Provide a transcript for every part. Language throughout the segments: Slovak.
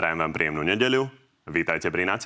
Prajem vám príjemnú nedeľu. Vítajte pri Na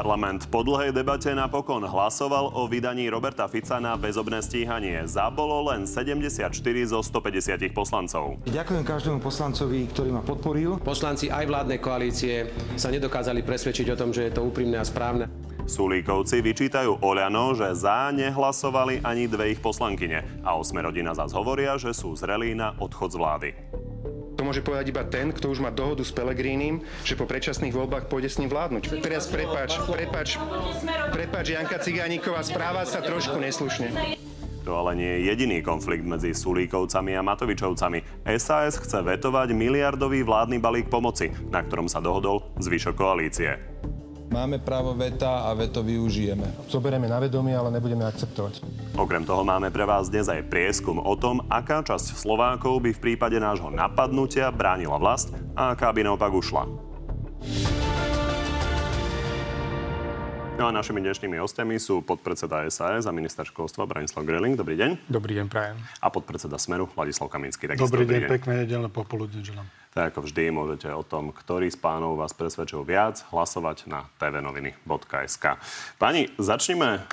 Parlament po dlhej debate napokon hlasoval o vydaní Roberta Fica na bezobné stíhanie. Zabolo len 74 zo 150 poslancov. Ďakujem každému poslancovi, ktorý ma podporil. Poslanci aj vládnej koalície sa nedokázali presvedčiť o tom, že je to úprimné a správne. Sulíkovci vyčítajú Oľano, že za nehlasovali ani dve ich poslankyne. A osme rodina zás hovoria, že sú zrelí na odchod z vlády. Môže povedať iba ten, kto už má dohodu s Pelegrínim, že po predčasných voľbách pôjde s ním vládnuť. Teraz prepač, prepač, prepač, Janka Cigániková, správa sa trošku neslušne. To ale nie je jediný konflikt medzi Sulíkovcami a Matovičovcami. SAS chce vetovať miliardový vládny balík pomoci, na ktorom sa dohodol zvyšok koalície. Máme právo veta a veto využijeme. Zoberieme na vedomie, ale nebudeme akceptovať. Okrem toho máme pre vás dnes aj prieskum o tom, aká časť Slovákov by v prípade nášho napadnutia bránila vlast a aká by naopak ušla. No a našimi dnešnými hostiami sú podpredseda SAS a minister školstva Branislav Greling. Dobrý deň. Dobrý deň, prajem. A podpredseda Smeru Vladislav Kaminský. Dobrý, dobrý deň, deň, pekné nedelné popoludne želám. Tak ako vždy môžete o tom, ktorý z pánov vás presvedčil viac, hlasovať na tvnoviny.sk. Pani, začnime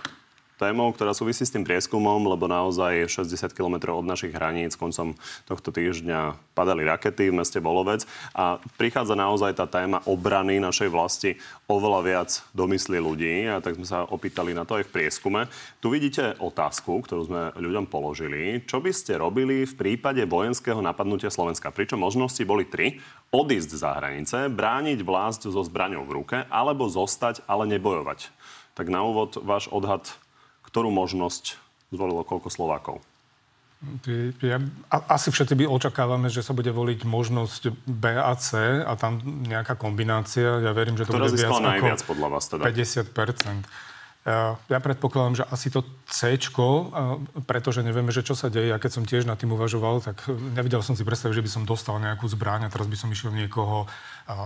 témou, ktorá súvisí s tým prieskumom, lebo naozaj 60 km od našich hraníc koncom tohto týždňa padali rakety v meste Bolovec a prichádza naozaj tá téma obrany našej vlasti oveľa viac do mysli ľudí a tak sme sa opýtali na to aj v prieskume. Tu vidíte otázku, ktorú sme ľuďom položili. Čo by ste robili v prípade vojenského napadnutia Slovenska? Pričom možnosti boli tri. Odísť za hranice, brániť vlast so zbraňou v ruke alebo zostať, ale nebojovať. Tak na úvod váš odhad ktorú možnosť zvolilo koľko Slovákov? Ja, asi všetci by očakávame, že sa bude voliť možnosť B a C a tam nejaká kombinácia. Ja verím, že to Ktorá bude viac najviac podľa vás teda? 50 ja predpokladám, že asi to C, pretože nevieme, že čo sa deje. Ja keď som tiež nad tým uvažoval, tak nevidel som si predstaviť, že by som dostal nejakú zbraň a teraz by som išiel niekoho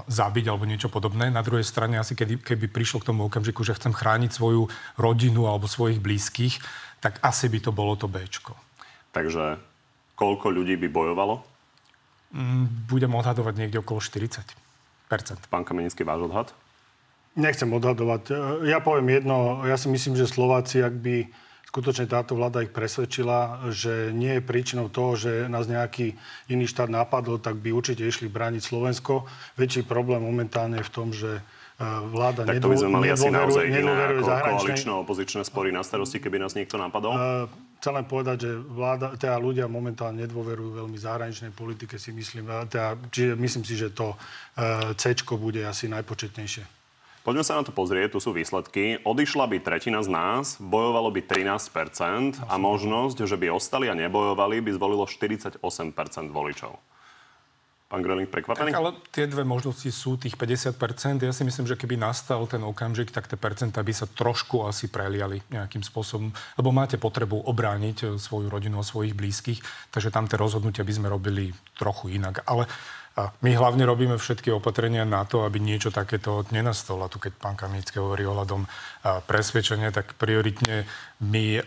zabiť alebo niečo podobné. Na druhej strane asi keby, keby prišlo k tomu okamžiku, že chcem chrániť svoju rodinu alebo svojich blízkych, tak asi by to bolo to B. Takže koľko ľudí by bojovalo? Mm, budem odhadovať niekde okolo 40% Pán Kamenický, váš odhad? Nechcem odhadovať. E, ja poviem jedno. Ja si myslím, že Slováci, ak by skutočne táto vláda ich presvedčila, že nie je príčinou toho, že nás nejaký iný štát napadol, tak by určite išli brániť Slovensko. Väčší problém momentálne je v tom, že e, vláda tak to by sme mali asi naozaj iné koalično-opozičné spory na starosti, keby nás niekto napadol? Uh, chcem len povedať, že vláda, teda ľudia momentálne nedôverujú veľmi zahraničnej politike, si myslím. Teda, čiže myslím si, že to uh, C bude asi najpočetnejšie. Poďme sa na to pozrieť, tu sú výsledky. Odišla by tretina z nás, bojovalo by 13% a možnosť, že by ostali a nebojovali, by zvolilo 48% voličov. Pán Greling, prekvapený? Tak, ale tie dve možnosti sú tých 50%. Ja si myslím, že keby nastal ten okamžik, tak tie percentá by sa trošku asi preliali nejakým spôsobom, lebo máte potrebu obrániť eh, svoju rodinu a svojich blízkych, takže tam tie rozhodnutia by sme robili trochu inak. Ale a my hlavne robíme všetky opatrenia na to, aby niečo takéto nenastalo. Tu keď pán Kamícky hovorí ohľadom presvedčenia, tak prioritne my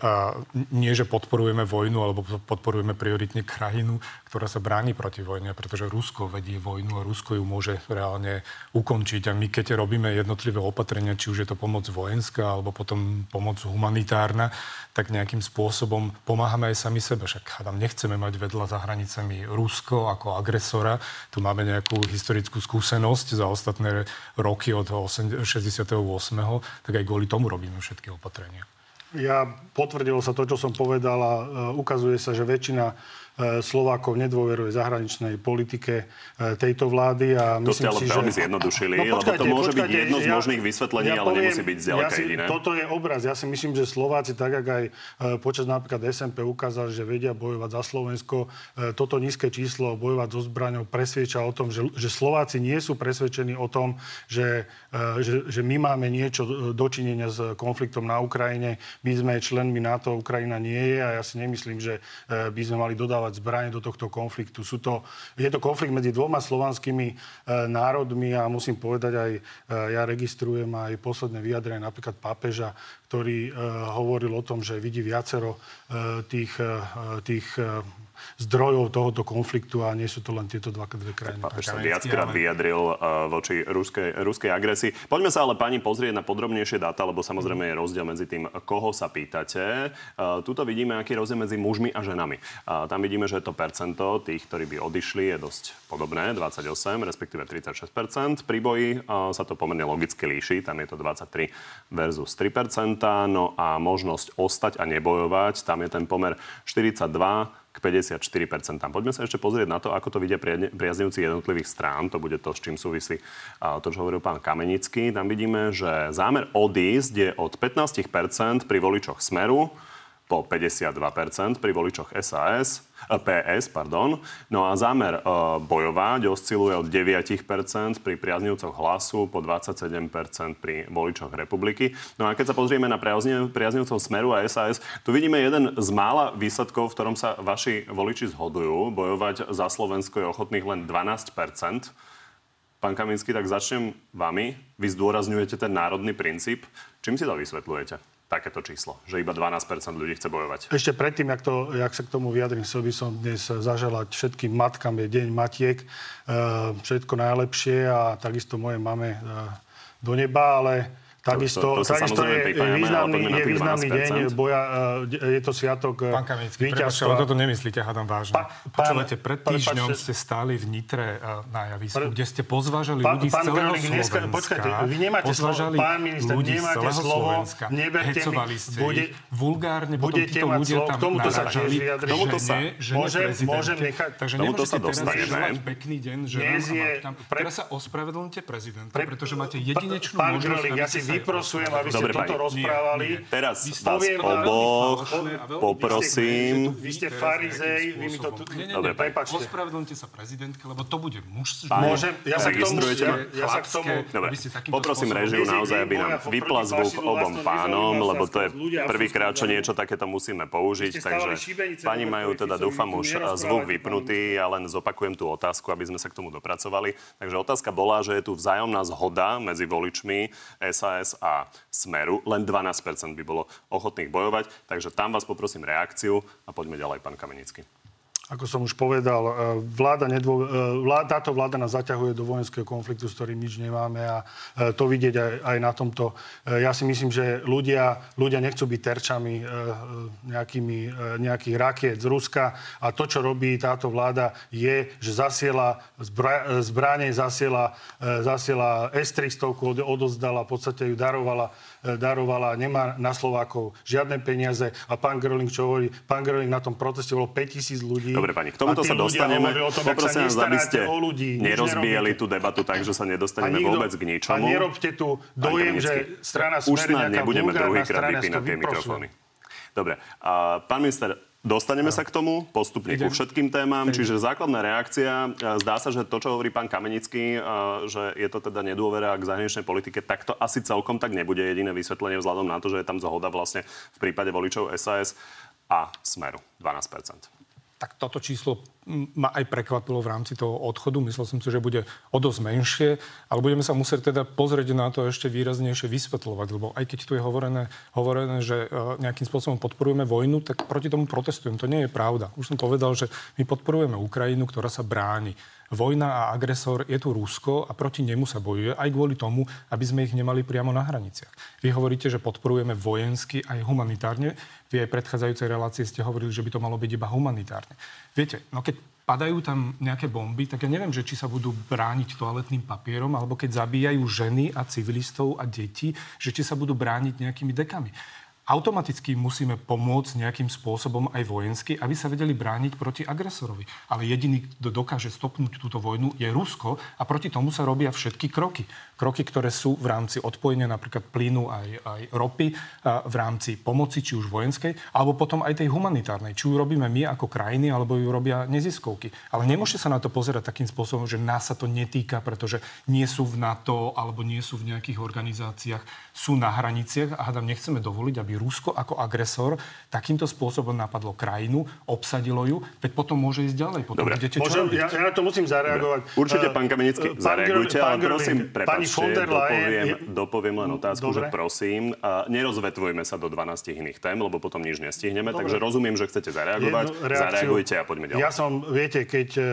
nie, že podporujeme vojnu, alebo podporujeme prioritne krajinu, ktorá sa bráni proti vojne, pretože Rusko vedie vojnu a Rusko ju môže reálne ukončiť. A my keď robíme jednotlivé opatrenia, či už je to pomoc vojenská, alebo potom pomoc humanitárna, tak nejakým spôsobom pomáhame aj sami sebe. Však tam nechceme mať vedľa za hranicami Rusko ako agresora. Tu máme nejakú historickú skúsenosť za ostatné roky od 68. Tak aj kvôli tomu robíme všetky opatrenia. Ja potvrdilo sa to, čo som povedal a e, ukazuje sa, že väčšina Slovákov nedôveruje zahraničnej politike e, tejto vlády. A to ste ale si, veľmi že... zjednodušili, no, počkajte, lebo to môže počkajte, byť jedno z možných vysvetlení, ja ale poviem, nemusí byť zďaleka ja si, jediné. Toto je obraz. Ja si myslím, že Slováci, tak ako aj e, počas napríklad SMP ukázali, že vedia bojovať za Slovensko, toto nízke číslo bojovať so zbraňou presvieča o tom, že, že Slováci nie sú presvedčení o tom, že, že, že my máme niečo dočinenia s konfliktom na Ukrajine. My sme členmi NATO, Ukrajina nie je a ja si nemyslím, že by sme mali dodávať dodávať zbranie do tohto konfliktu. Sú to, je to konflikt medzi dvoma slovanskými e, národmi a musím povedať aj, e, ja registrujem aj posledné vyjadrenie napríklad pápeža, ktorý e, hovoril o tom, že vidí viacero e, tých, e, tých e, zdrojov tohoto konfliktu a nie sú to len tieto dva, dve krajiny. Pápež sa viackrát vyjadril uh, voči ruskej, ruskej agresii. Poďme sa ale pani pozrieť na podrobnejšie dáta, lebo samozrejme je rozdiel medzi tým, koho sa pýtate. Uh, tuto vidíme, aký je rozdiel medzi mužmi a ženami. Uh, tam vidíme, že to percento tých, ktorí by odišli, je dosť podobné, 28, respektíve 36 Pri boji uh, sa to pomerne logicky líši, tam je to 23 versus 3 no a možnosť ostať a nebojovať, tam je ten pomer 42 k 54%. Poďme sa ešte pozrieť na to, ako to vidia priaznivci jednotlivých strán. To bude to, s čím súvisí to, čo hovoril pán Kamenický. Tam vidíme, že zámer odísť je od 15% pri voličoch Smeru po 52% pri voličoch SAS, eh, PS. Pardon. No a zámer eh, bojovať osciluje od 9% pri priaznivcoch hlasu po 27% pri voličoch republiky. No a keď sa pozrieme na priaznivcov Smeru a SAS, tu vidíme jeden z mála výsledkov, v ktorom sa vaši voliči zhodujú. Bojovať za Slovensko je ochotných len 12%. Pán Kaminský, tak začnem vami. Vy zdôrazňujete ten národný princíp. Čím si to vysvetľujete? Takéto číslo, že iba 12% ľudí chce bojovať. Ešte predtým, jak, to, jak sa k tomu vyjadrím, chcel by som dnes zaželať všetkým matkám, je deň matiek, e, všetko najlepšie a takisto moje mame e, do neba, ale Takisto, to, to, to takisto je významný, je významný deň boja, e, je to sviatok e, Pán Kamenický, víťazstva. ale toto nemyslíte, hádam vážne. Pa, Počúvate, pred týždňom ste stáli v Nitre e, na javisku, kde ste pozvážali pán, ľudí z celého Slovenska. Dneska, počkajte, vy nemáte slovo, pán minister, nemáte slovo, neberte mi, bude, vulgárne, potom títo ľudia tam narážali, že, že môžem, môžem nechať. Takže nemôžete teraz želať pekný deň, že Teraz sa ospravedlňte prezidenta, pretože máte jedinečnú možnosť, vyprosujem, aby ste toto pani, rozprávali. Nie, nie. Teraz vás oboch poprosím. Vy ste farizej, vy mi to tu... Dobre, prepačte. Ospravedlňte sa prezidentke, lebo to bude muž. Môžem, ja sa k tomu... Ja, sa k tomu... Dobre, poprosím režiu naozaj, aby nám vypla zvuk obom pánom, lebo to je prvýkrát, čo niečo takéto musíme použiť. Takže pani majú teda, dúfam, už zvuk vypnutý. Ja len zopakujem tú otázku, aby sme sa k tomu dopracovali. Takže otázka bola, že je tu vzájomná zhoda medzi voličmi SAS SAS a Smeru. Len 12% by bolo ochotných bojovať. Takže tam vás poprosím reakciu a poďme ďalej, pán Kamenický. Ako som už povedal, e, vláda nedvo, e, vláda, táto vláda nás zaťahuje do vojenského konfliktu, s ktorým nič nemáme a e, to vidieť aj, aj na tomto. Ja si myslím, že ľudia, ľudia nechcú byť terčami nejakými, nejakých rakiet z Ruska a to, čo robí táto vláda, je, že zasiela zbra, zbranie, zasiela, zasiela S-300, odozdala, v podstate ju darovala darovala, nemá na Slovákov žiadne peniaze a pán Gröling, čo hovorí, pán Gröling na tom proteste bolo 5000 ľudí. Dobre, pani, k tomuto sa dostaneme. Tom, Poprosím vás, aby ste ľudí, nerozbíjali tú debatu tak, že sa nedostaneme nikto, vôbec k ničomu. A nerobte tu dojem, že strana Už snad nebudeme druhýkrát vypínať tie mikrofóny. Dobre, a pán minister, Dostaneme sa k tomu postupne ku všetkým témam, čiže základná reakcia. E, zdá sa, že to, čo hovorí pán Kamenický, e, že je to teda nedôvera k zahraničnej politike, tak to asi celkom tak nebude jediné vysvetlenie vzhľadom na to, že je tam zhoda vlastne v prípade voličov SAS a Smeru 12 tak toto číslo ma aj prekvapilo v rámci toho odchodu. Myslel som si, že bude o dosť menšie, ale budeme sa musieť teda pozrieť na to ešte výraznejšie vysvetľovať, lebo aj keď tu je hovorené, hovorené že e, nejakým spôsobom podporujeme vojnu, tak proti tomu protestujem. To nie je pravda. Už som povedal, že my podporujeme Ukrajinu, ktorá sa bráni vojna a agresor je tu Rusko a proti nemu sa bojuje aj kvôli tomu, aby sme ich nemali priamo na hraniciach. Vy hovoríte, že podporujeme vojensky aj humanitárne. Vy aj predchádzajúcej relácie ste hovorili, že by to malo byť iba humanitárne. Viete, no keď padajú tam nejaké bomby, tak ja neviem, že či sa budú brániť toaletným papierom, alebo keď zabíjajú ženy a civilistov a deti, že či sa budú brániť nejakými dekami automaticky musíme pomôcť nejakým spôsobom aj vojensky, aby sa vedeli brániť proti agresorovi. Ale jediný, kto dokáže stopnúť túto vojnu, je Rusko a proti tomu sa robia všetky kroky. Kroky, ktoré sú v rámci odpojenia napríklad plynu aj, aj ropy, v rámci pomoci, či už vojenskej, alebo potom aj tej humanitárnej. Či ju robíme my ako krajiny, alebo ju robia neziskovky. Ale nemôžete sa na to pozerať takým spôsobom, že nás sa to netýka, pretože nie sú v NATO alebo nie sú v nejakých organizáciách, sú na hraniciach a hádam nechceme dovoliť, aby aby Rusko ako agresor takýmto spôsobom napadlo krajinu, obsadilo ju, veď potom môže ísť ďalej. Potom Dobre. budete čo Môžem, robiť? ja, ja na to musím zareagovať. Určite, Eh, pán Kamenický, eh, pán zareagujte, Gr- ale pán prosím, Leyen dopoviem, je- dopoviem len otázku, Dobre. že prosím, a nerozvetvujme sa do 12 iných tém, lebo potom nič nestihneme, Dobre. takže rozumiem, že chcete zareagovať. Jednu reakciu. Zareagujte a poďme ďalej. Ja som, viete, keď e,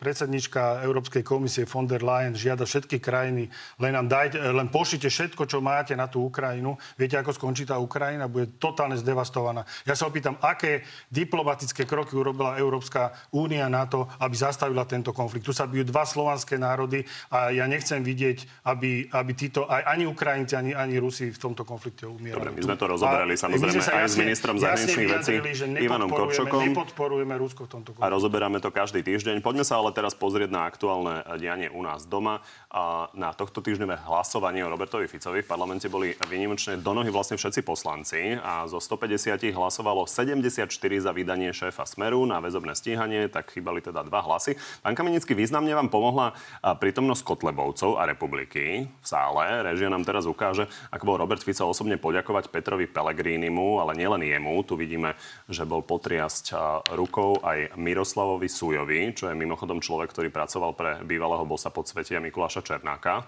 predsednička Európskej komisie von der Leyen žiada všetky krajiny, len nám dajte, len pošlite všetko, čo máte na tú Ukrajinu. Viete, ako skončí tá Ukrajina? Bude totálne zdevastovaná. Ja sa opýtam, aké diplomatické kroky urobila Európska únia na to, aby zastavila tento konflikt. Tu sa bijú dva slovanské národy a ja nechcem vidieť, aby, aby títo, aj, ani Ukrajinci, ani, ani Rusi v tomto konflikte umierali. Dobre, my sme to rozoberali A samozrejme sa aj s jasne- ministrom jasne zahraničných vecí Ivanom Korčokom. Nepodporujeme Rusko v tomto a konflikte. rozoberáme to každý týždeň. Poďme sa ale teraz pozrieť na aktuálne dianie u nás doma. Na tohto týždňové hlasovanie o Robertovi Ficovi v parlamente boli výnimočne do nohy vlastne všetci poslanci a zo 150 hlasovalo 74 za vydanie šéfa Smeru na väzobné stíhanie, tak chýbali teda dva hlasy. Pán Kamenický, významne vám pomohla prítomnosť Kotlebovcov a republiky v sále. Režia nám teraz ukáže, ako bol Robert Fico osobne poďakovať Petrovi Pelegrínimu, ale nielen jemu. Tu vidíme, že bol potriasť rukou aj Miroslavovi Sujovi, čo je mimochodom človek, ktorý pracoval pre bývalého bosa podsvetia Mikuláša Černáka.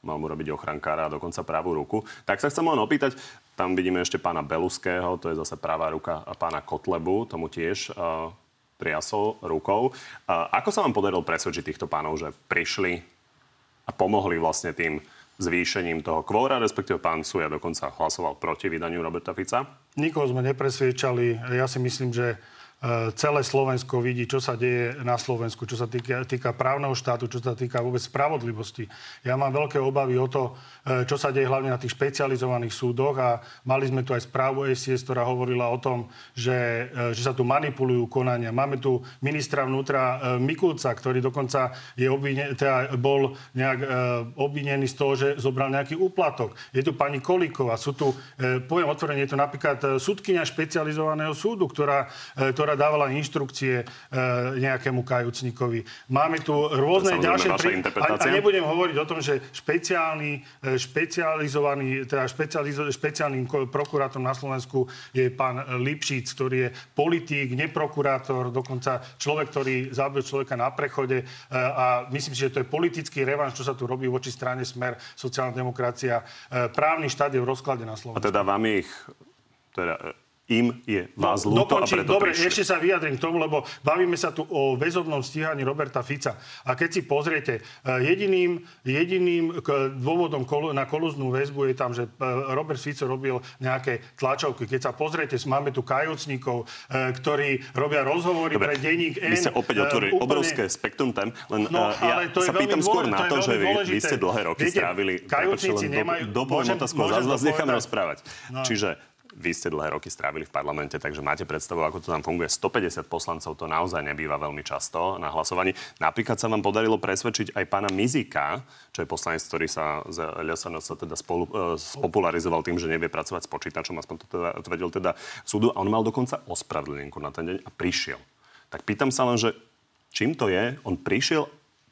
Mal mu robiť ochrankára a dokonca pravú ruku. Tak sa chcem len opýtať, tam vidíme ešte pána Beluského, to je zase pravá ruka pána Kotlebu, tomu tiež uh, triasol rukou. Uh, ako sa vám podarilo presvedčiť týchto pánov, že prišli a pomohli vlastne tým zvýšením toho kvóra, respektíve pán Suja dokonca hlasoval proti vydaniu Roberta Fica? Nikoho sme nepresviečali. Ja si myslím, že celé Slovensko vidí, čo sa deje na Slovensku, čo sa týka, týka právneho štátu, čo sa týka vôbec spravodlivosti. Ja mám veľké obavy o to, e, čo sa deje hlavne na tých špecializovaných súdoch a mali sme tu aj správu SIS, ktorá hovorila o tom, že, e, že sa tu manipulujú konania. Máme tu ministra vnútra e, Mikulca, ktorý dokonca je obvine, teda bol nejak e, obvinený z toho, že zobral nejaký úplatok. Je tu pani Kolíková, sú tu, e, poviem otvorene, je tu napríklad e, súdkynia špecializovaného súdu, ktorá, e, ktorá dávala inštrukcie e, nejakému kajúcníkovi. Máme tu rôzne ďalšie... vaša a, a nebudem hovoriť o tom, že špeciálny, e, špecializovaný, teda špecializo, špeciálnym prokurátorom na Slovensku je pán Lipšic, ktorý je politík, neprokurátor, dokonca človek, ktorý zabil človeka na prechode e, a myslím si, že to je politický revanš, čo sa tu robí voči strane Smer, sociálna demokracia. Právny štát je v rozklade na A Slovensku. teda vám ich, teda im je vás ľúto a Dokončím. preto Dobre, prišli. ešte sa vyjadrím k tomu, lebo bavíme sa tu o väzobnom stíhaní Roberta Fica. A keď si pozriete, eh, jediným, jediným dôvodom na kolúznú väzbu je tam, že eh, Robert Fico robil nejaké tlačovky. Keď sa pozriete, máme tu kajúcnikov, eh, ktorí robia rozhovory Dobre, pre denník N. Vy ste opäť otvorili úplne- obrovské spektrum tém, len No, ja to je sa pýtam skôr dôležité, na to že vy, vy ste dlhé roky Viete, strávili... kajúcnici nemajú- do, dopoviem môžem- otázku, a zás vás nechám rozprávať. No. Čiže vy ste dlhé roky strávili v parlamente, takže máte predstavu, ako to tam funguje. 150 poslancov to naozaj nebýva veľmi často na hlasovaní. Napríklad sa vám podarilo presvedčiť aj pána Mizika, čo je poslanec, ktorý sa z LSNS teda spolu, e, spopularizoval tým, že nevie pracovať s počítačom, aspoň to teda tvrdil teda súdu. A on mal dokonca ospravedlnenku na ten deň a prišiel. Tak pýtam sa len, že čím to je? On prišiel,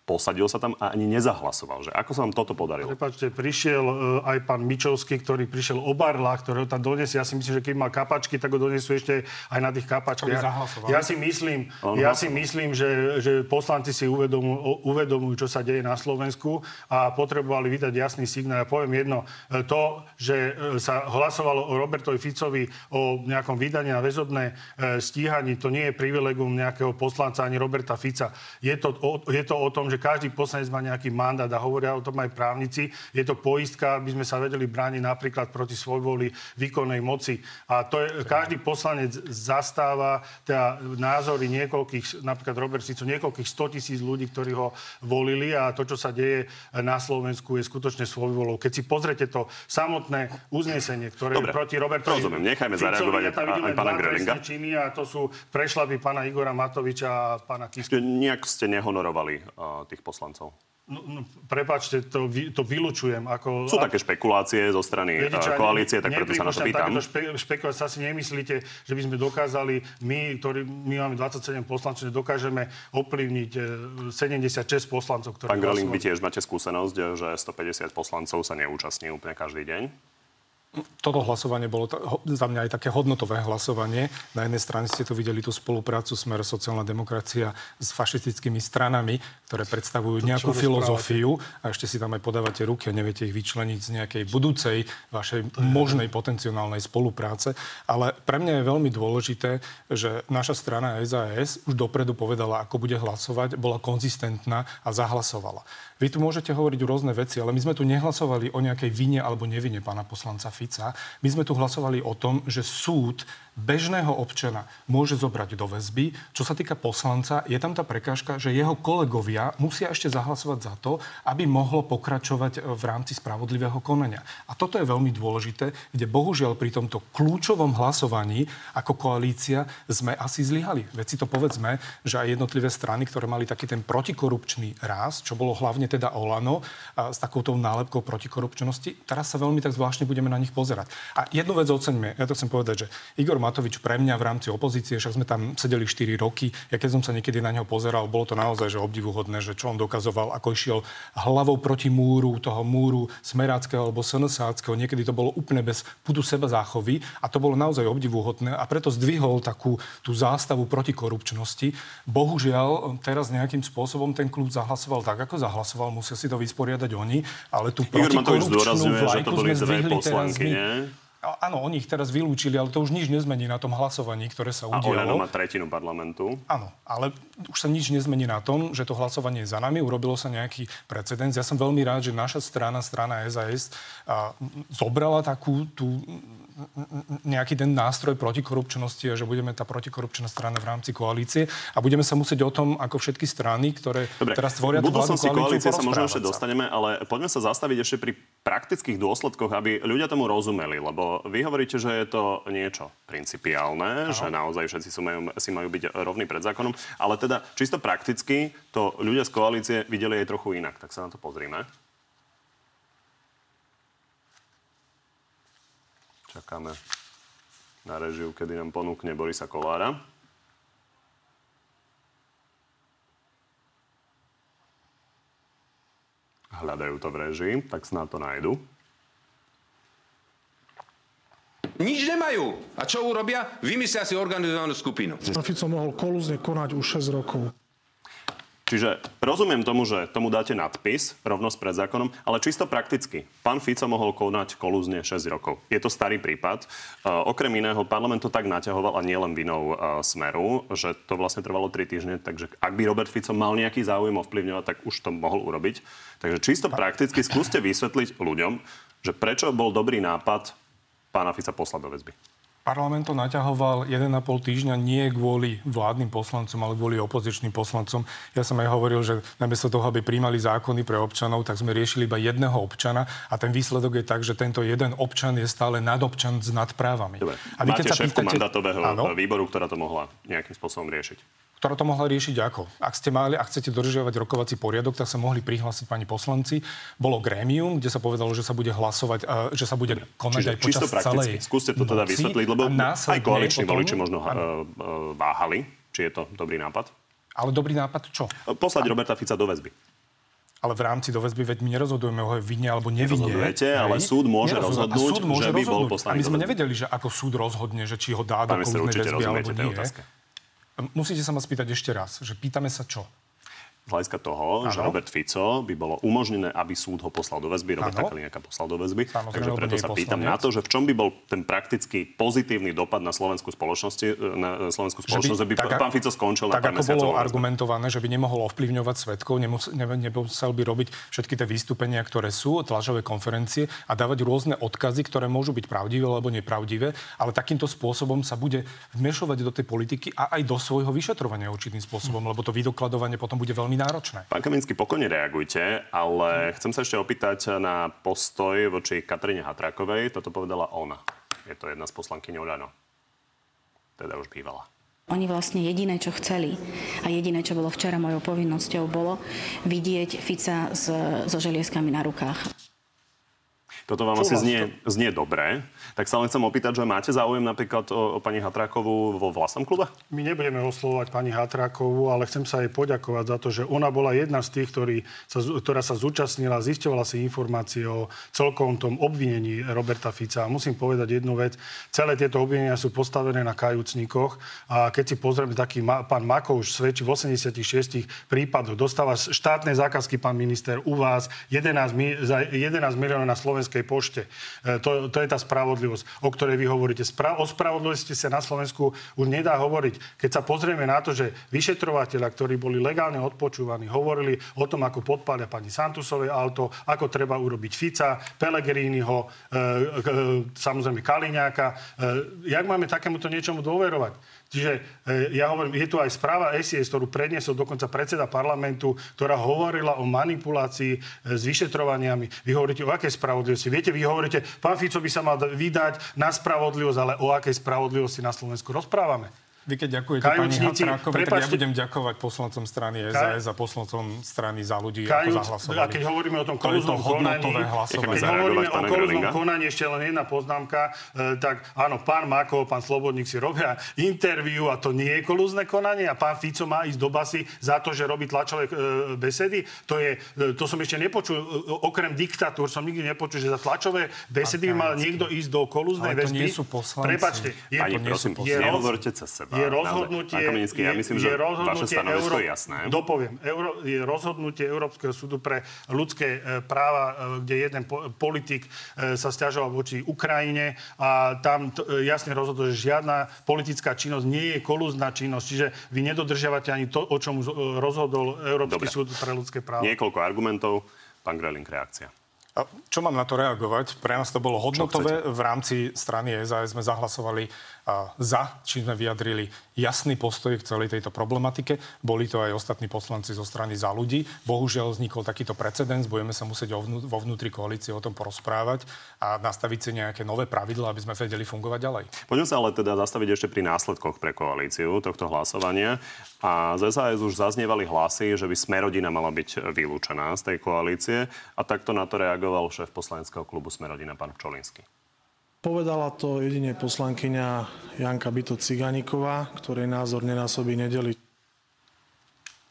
posadil sa tam a ani nezahlasoval. Že ako sa vám toto podarilo? Prepačte, prišiel e, aj pán Mičovský, ktorý prišiel obarla, ktorého tam donesie. Ja si myslím, že keď má kapačky, tak ho donesú ešte aj na tých kapačkách. Ja, si myslím, On ja si myslím že, že poslanci si uvedomujú, uvedomujú, čo sa deje na Slovensku a potrebovali vydať jasný signál. Ja poviem jedno, e, to, že e, sa hlasovalo o Robertovi Ficovi o nejakom vydaní na väzobné e, stíhaní, to nie je privilegum nejakého poslanca ani Roberta Fica. Je to o, je to o tom, že každý poslanec má nejaký mandát a hovoria o tom aj právnici. Je to poistka, aby sme sa vedeli brániť napríklad proti svojvoli výkonnej moci. A to je, každý poslanec zastáva teda názory niekoľkých, napríklad Robert Fico, niekoľkých 100 tisíc ľudí, ktorí ho volili a to, čo sa deje na Slovensku, je skutočne svojvolou. Keď si pozrete to samotné uznesenie, ktoré Dobre, je proti Robertovi rozumiem. Nechajme zareagovať ja aj- pána trestné činy a to sú prešľapy pána Igora Matoviča a pána Kisku. Nejak ste nehonorovali uh, tých poslancov. No, no, prepačte, to, vy, to vylučujem. Ako, Sú také špekulácie zo strany Viete ja koalície, tak preto sa na to pýtam. Špe, špekulácie. Asi nemyslíte, že by sme dokázali, my, ktorí, my máme 27 poslancov, že dokážeme ovplyvniť e, 76 poslancov, ktorí Pán Gröling, vy tiež máte skúsenosť, že 150 poslancov sa neúčastní úplne každý deň. Toto hlasovanie bolo za mňa aj také hodnotové hlasovanie. Na jednej strane ste tu videli tú spoluprácu Smer sociálna demokracia s fašistickými stranami, ktoré predstavujú nejakú filozofiu a ešte si tam aj podávate ruky a neviete ich vyčleniť z nejakej budúcej vašej možnej potenciálnej spolupráce. Ale pre mňa je veľmi dôležité, že naša strana SAS už dopredu povedala, ako bude hlasovať, bola konzistentná a zahlasovala. Vy tu môžete hovoriť rôzne veci, ale my sme tu nehlasovali o nejakej vine alebo nevine pána poslanca Fica. My sme tu hlasovali o tom, že súd bežného občana môže zobrať do väzby. Čo sa týka poslanca, je tam tá prekážka, že jeho kolegovia musia ešte zahlasovať za to, aby mohlo pokračovať v rámci spravodlivého konania. A toto je veľmi dôležité, kde bohužiaľ pri tomto kľúčovom hlasovaní ako koalícia sme asi zlyhali. Veď si to povedzme, že aj jednotlivé strany, ktoré mali taký ten protikorupčný ráz, čo bolo hlavne teda Olano a s takouto nálepkou protikorupčnosti, teraz sa veľmi tak zvláštne budeme na nich pozerať. A jednu vec oceňme, ja to chcem povedať, že Igor Matovič pre mňa v rámci opozície, však sme tam sedeli 4 roky. Ja keď som sa niekedy na neho pozeral, bolo to naozaj že obdivuhodné, že čo on dokazoval, ako išiel hlavou proti múru, toho múru smeráckého alebo snsáckého. Niekedy to bolo úplne bez pudu seba záchovy a to bolo naozaj obdivuhodné a preto zdvihol takú tú zástavu proti korupčnosti. Bohužiaľ, teraz nejakým spôsobom ten kľud zahlasoval tak, ako zahlasoval, musia si to vysporiadať oni, ale tú protikorupčnú vlajku sme zdvihli teraz my. Áno, oni ich teraz vylúčili, ale to už nič nezmení na tom hlasovaní, ktoré sa udialo. A Oľano má tretinu parlamentu. Áno, ale už sa nič nezmení na tom, že to hlasovanie je za nami, urobilo sa nejaký precedens. Ja som veľmi rád, že naša strana, strana SAS, a, zobrala takú tú nejaký ten nástroj protikorupčnosti a že budeme tá protikorupčná strana v rámci koalície a budeme sa musieť o tom, ako všetky strany, ktoré Dobre, teraz tvoria tú vládnu koalíciu, koalície sa možno ešte dostaneme, ale poďme sa zastaviť ešte pri praktických dôsledkoch, aby ľudia tomu rozumeli, lebo vy hovoríte, že je to niečo principiálne, Aha. že naozaj všetci si majú, si majú byť rovní pred zákonom, ale teda čisto prakticky to ľudia z koalície videli aj trochu inak. Tak sa na to pozrime. Čakáme na režiu, kedy nám ponúkne Borisa Kolára. Hľadajú to v režii, tak snad to nájdu. Nič nemajú. A čo urobia? Vymyslia si organizovanú skupinu. Fico mohol kolúzne konať už 6 rokov. Čiže rozumiem tomu, že tomu dáte nadpis, rovnosť pred zákonom, ale čisto prakticky. Pán Fico mohol konať kolúzne 6 rokov. Je to starý prípad. Uh, okrem iného, parlament to tak naťahoval a nielen vinou uh, Smeru, že to vlastne trvalo 3 týždne, takže ak by Robert Fico mal nejaký záujem ovplyvňovať, tak už to mohol urobiť. Takže čisto prakticky skúste vysvetliť ľuďom, že prečo bol dobrý nápad pána Fica poslať do väzby. Parlament to naťahoval 1,5 týždňa nie kvôli vládnym poslancom, ale kvôli opozičným poslancom. Ja som aj hovoril, že namiesto toho, aby príjmali zákony pre občanov, tak sme riešili iba jedného občana a ten výsledok je tak, že tento jeden občan je stále nadobčan s nadprávami. Dobre. A vy, Máte keď sa šéfku pýtate... mandátového áno? výboru, ktorá to mohla nejakým spôsobom riešiť ktorá to mohla riešiť ako? Ak ste mali, ak chcete dodržiavať rokovací poriadok, tak sa mohli prihlásiť pani poslanci. Bolo grémium, kde sa povedalo, že sa bude hlasovať, že sa bude konať Čiže aj počas celej Skúste to teda vysvetliť, lebo aj koaliční voliči možno. Eh, eh, váhali, či je to dobrý nápad. Ale dobrý nápad čo? Poslať a... Roberta Fica do väzby. Ale v rámci do väzby, veď my nerozhodujeme o vine alebo nevine. Rozhodujete, ale súd môže rozhodnúť, súd môže že by bol poslaný. A my sme nevedeli, že ako súd rozhodne, že či ho dá do väzby alebo nie. Musíte sa ma spýtať ešte raz, že pýtame sa čo? Z hľadiska toho, ano. že Robert Fico by bolo umožnené, aby súd ho poslal do väzby, Robert Kaliňaka poslal do väzby. Samozrejme, Takže preto sa pýtam na to, že v čom by bol ten praktický pozitívny dopad na slovenskú spoločnosť, na slovenskú spoločnosť, že by, by tak, pán Fico skončil tak, na pár ako bolo argumentované, že by nemohol ovplyvňovať svetkov, nemusel, nemusel by robiť všetky tie vystúpenia, ktoré sú, tlačové konferencie a dávať rôzne odkazy, ktoré môžu byť pravdivé alebo nepravdivé, ale takýmto spôsobom sa bude vmešovať do tej politiky a aj do svojho vyšetrovania určitým spôsobom, lebo to vydokladovanie potom bude veľmi náročné. Pán Kaminsky, pokojne reagujte, ale chcem sa ešte opýtať na postoj voči Katrine Hatrakovej. Toto povedala ona. Je to jedna z poslankyň Oľano. Teda už bývala. Oni vlastne jediné, čo chceli a jediné, čo bolo včera mojou povinnosťou, bolo vidieť Fica s, so želieskami na rukách. Toto vám asi znie, znie dobre. Tak sa len chcem opýtať, že máte záujem napríklad o, o pani Hatrákovú vo vlastnom klube? My nebudeme oslovovať pani Hatrákovú, ale chcem sa jej poďakovať za to, že ona bola jedna z tých, ktorý sa, ktorá sa zúčastnila, zisťovala si informácie o celkovom tom obvinení Roberta Fica. A musím povedať jednu vec. Celé tieto obvinenia sú postavené na kajúcníkoch a keď si pozrieme, taký ma, pán Makouš svedčí v 86 prípadoch, dostáva štátne zákazky, pán minister, u vás 11, za 11 miliónov na Slovenskej pošte. E, to, to je tá spravodlivosť, o ktorej vy hovoríte. Spra- o spravodlivosti sa na Slovensku už nedá hovoriť. Keď sa pozrieme na to, že vyšetrovateľa, ktorí boli legálne odpočúvaní, hovorili o tom, ako podpália pani Santusové auto, ako treba urobiť Fica, Pelegriniho, e, e, samozrejme Kaliňáka. E, jak máme takémuto niečomu dôverovať? Čiže e, ja hovorím, je tu aj správa SIS, ktorú predniesol dokonca predseda parlamentu, ktorá hovorila o manipulácii e, s vyšetrovaniami. Vy hovoríte o akej spravodlivosti. Viete, vy hovoríte, pán Fico by sa mal vydať na spravodlivosť, ale o akej spravodlivosti na Slovensku rozprávame. Vy keď ďakujete pani Hatrákovej, tak ja budem ďakovať poslancom strany SAS a poslancom strany za ľudí, Kajúc, ako zahlasovali. A keď hovoríme o tom kolúznom konaní, keď hovoríme o kolúznom konaní, ešte len jedna poznámka, e, tak áno, pán Mako, pán Slobodník si robia interviu a to nie je kolúzne konanie a pán Fico má ísť do basy za to, že robí tlačové e, besedy. To, je, e, to som ešte nepočul, okrem diktatúr som nikdy nepočul, že za tlačové besedy mal niekto ísť do kolúznej väzby. Ale to nie sú poslanci. Prepačte, je, Pani, prosím, nehovorte cez seba je rozhodnutie... Pán ja myslím, že vaše stanovisko Euró... je jasné. Dopoviem. Euro... Je rozhodnutie Európskeho súdu pre ľudské e, práva, e, kde jeden politik e, sa stiažoval voči Ukrajine a tam jasne rozhodol, že žiadna politická činnosť nie je kolúzna činnosť. Čiže vy nedodržiavate ani to, o čom rozhodol Európsky Dobre. súd pre ľudské práva. Niekoľko argumentov. Pán Greling, reakcia. Čo mám na to reagovať? Pre nás to bolo hodnotové. V rámci strany SAS sme zahlasovali za, či sme vyjadrili jasný postoj k celej tejto problematike. Boli to aj ostatní poslanci zo strany za ľudí. Bohužiaľ vznikol takýto precedens, budeme sa musieť vo vnútri koalície o tom porozprávať a nastaviť si nejaké nové pravidla, aby sme vedeli fungovať ďalej. Poďme sa ale teda zastaviť ešte pri následkoch pre koalíciu tohto hlasovania. A z SAS už zaznievali hlasy, že by Smerodina mala byť vylúčená z tej koalície a takto na to reagoval šéf poslaneckého klubu Smerodina, pán Pčolinsky. Povedala to jedine poslankyňa Janka Byto Ciganíková, ktorej názor nenásobí nedeli.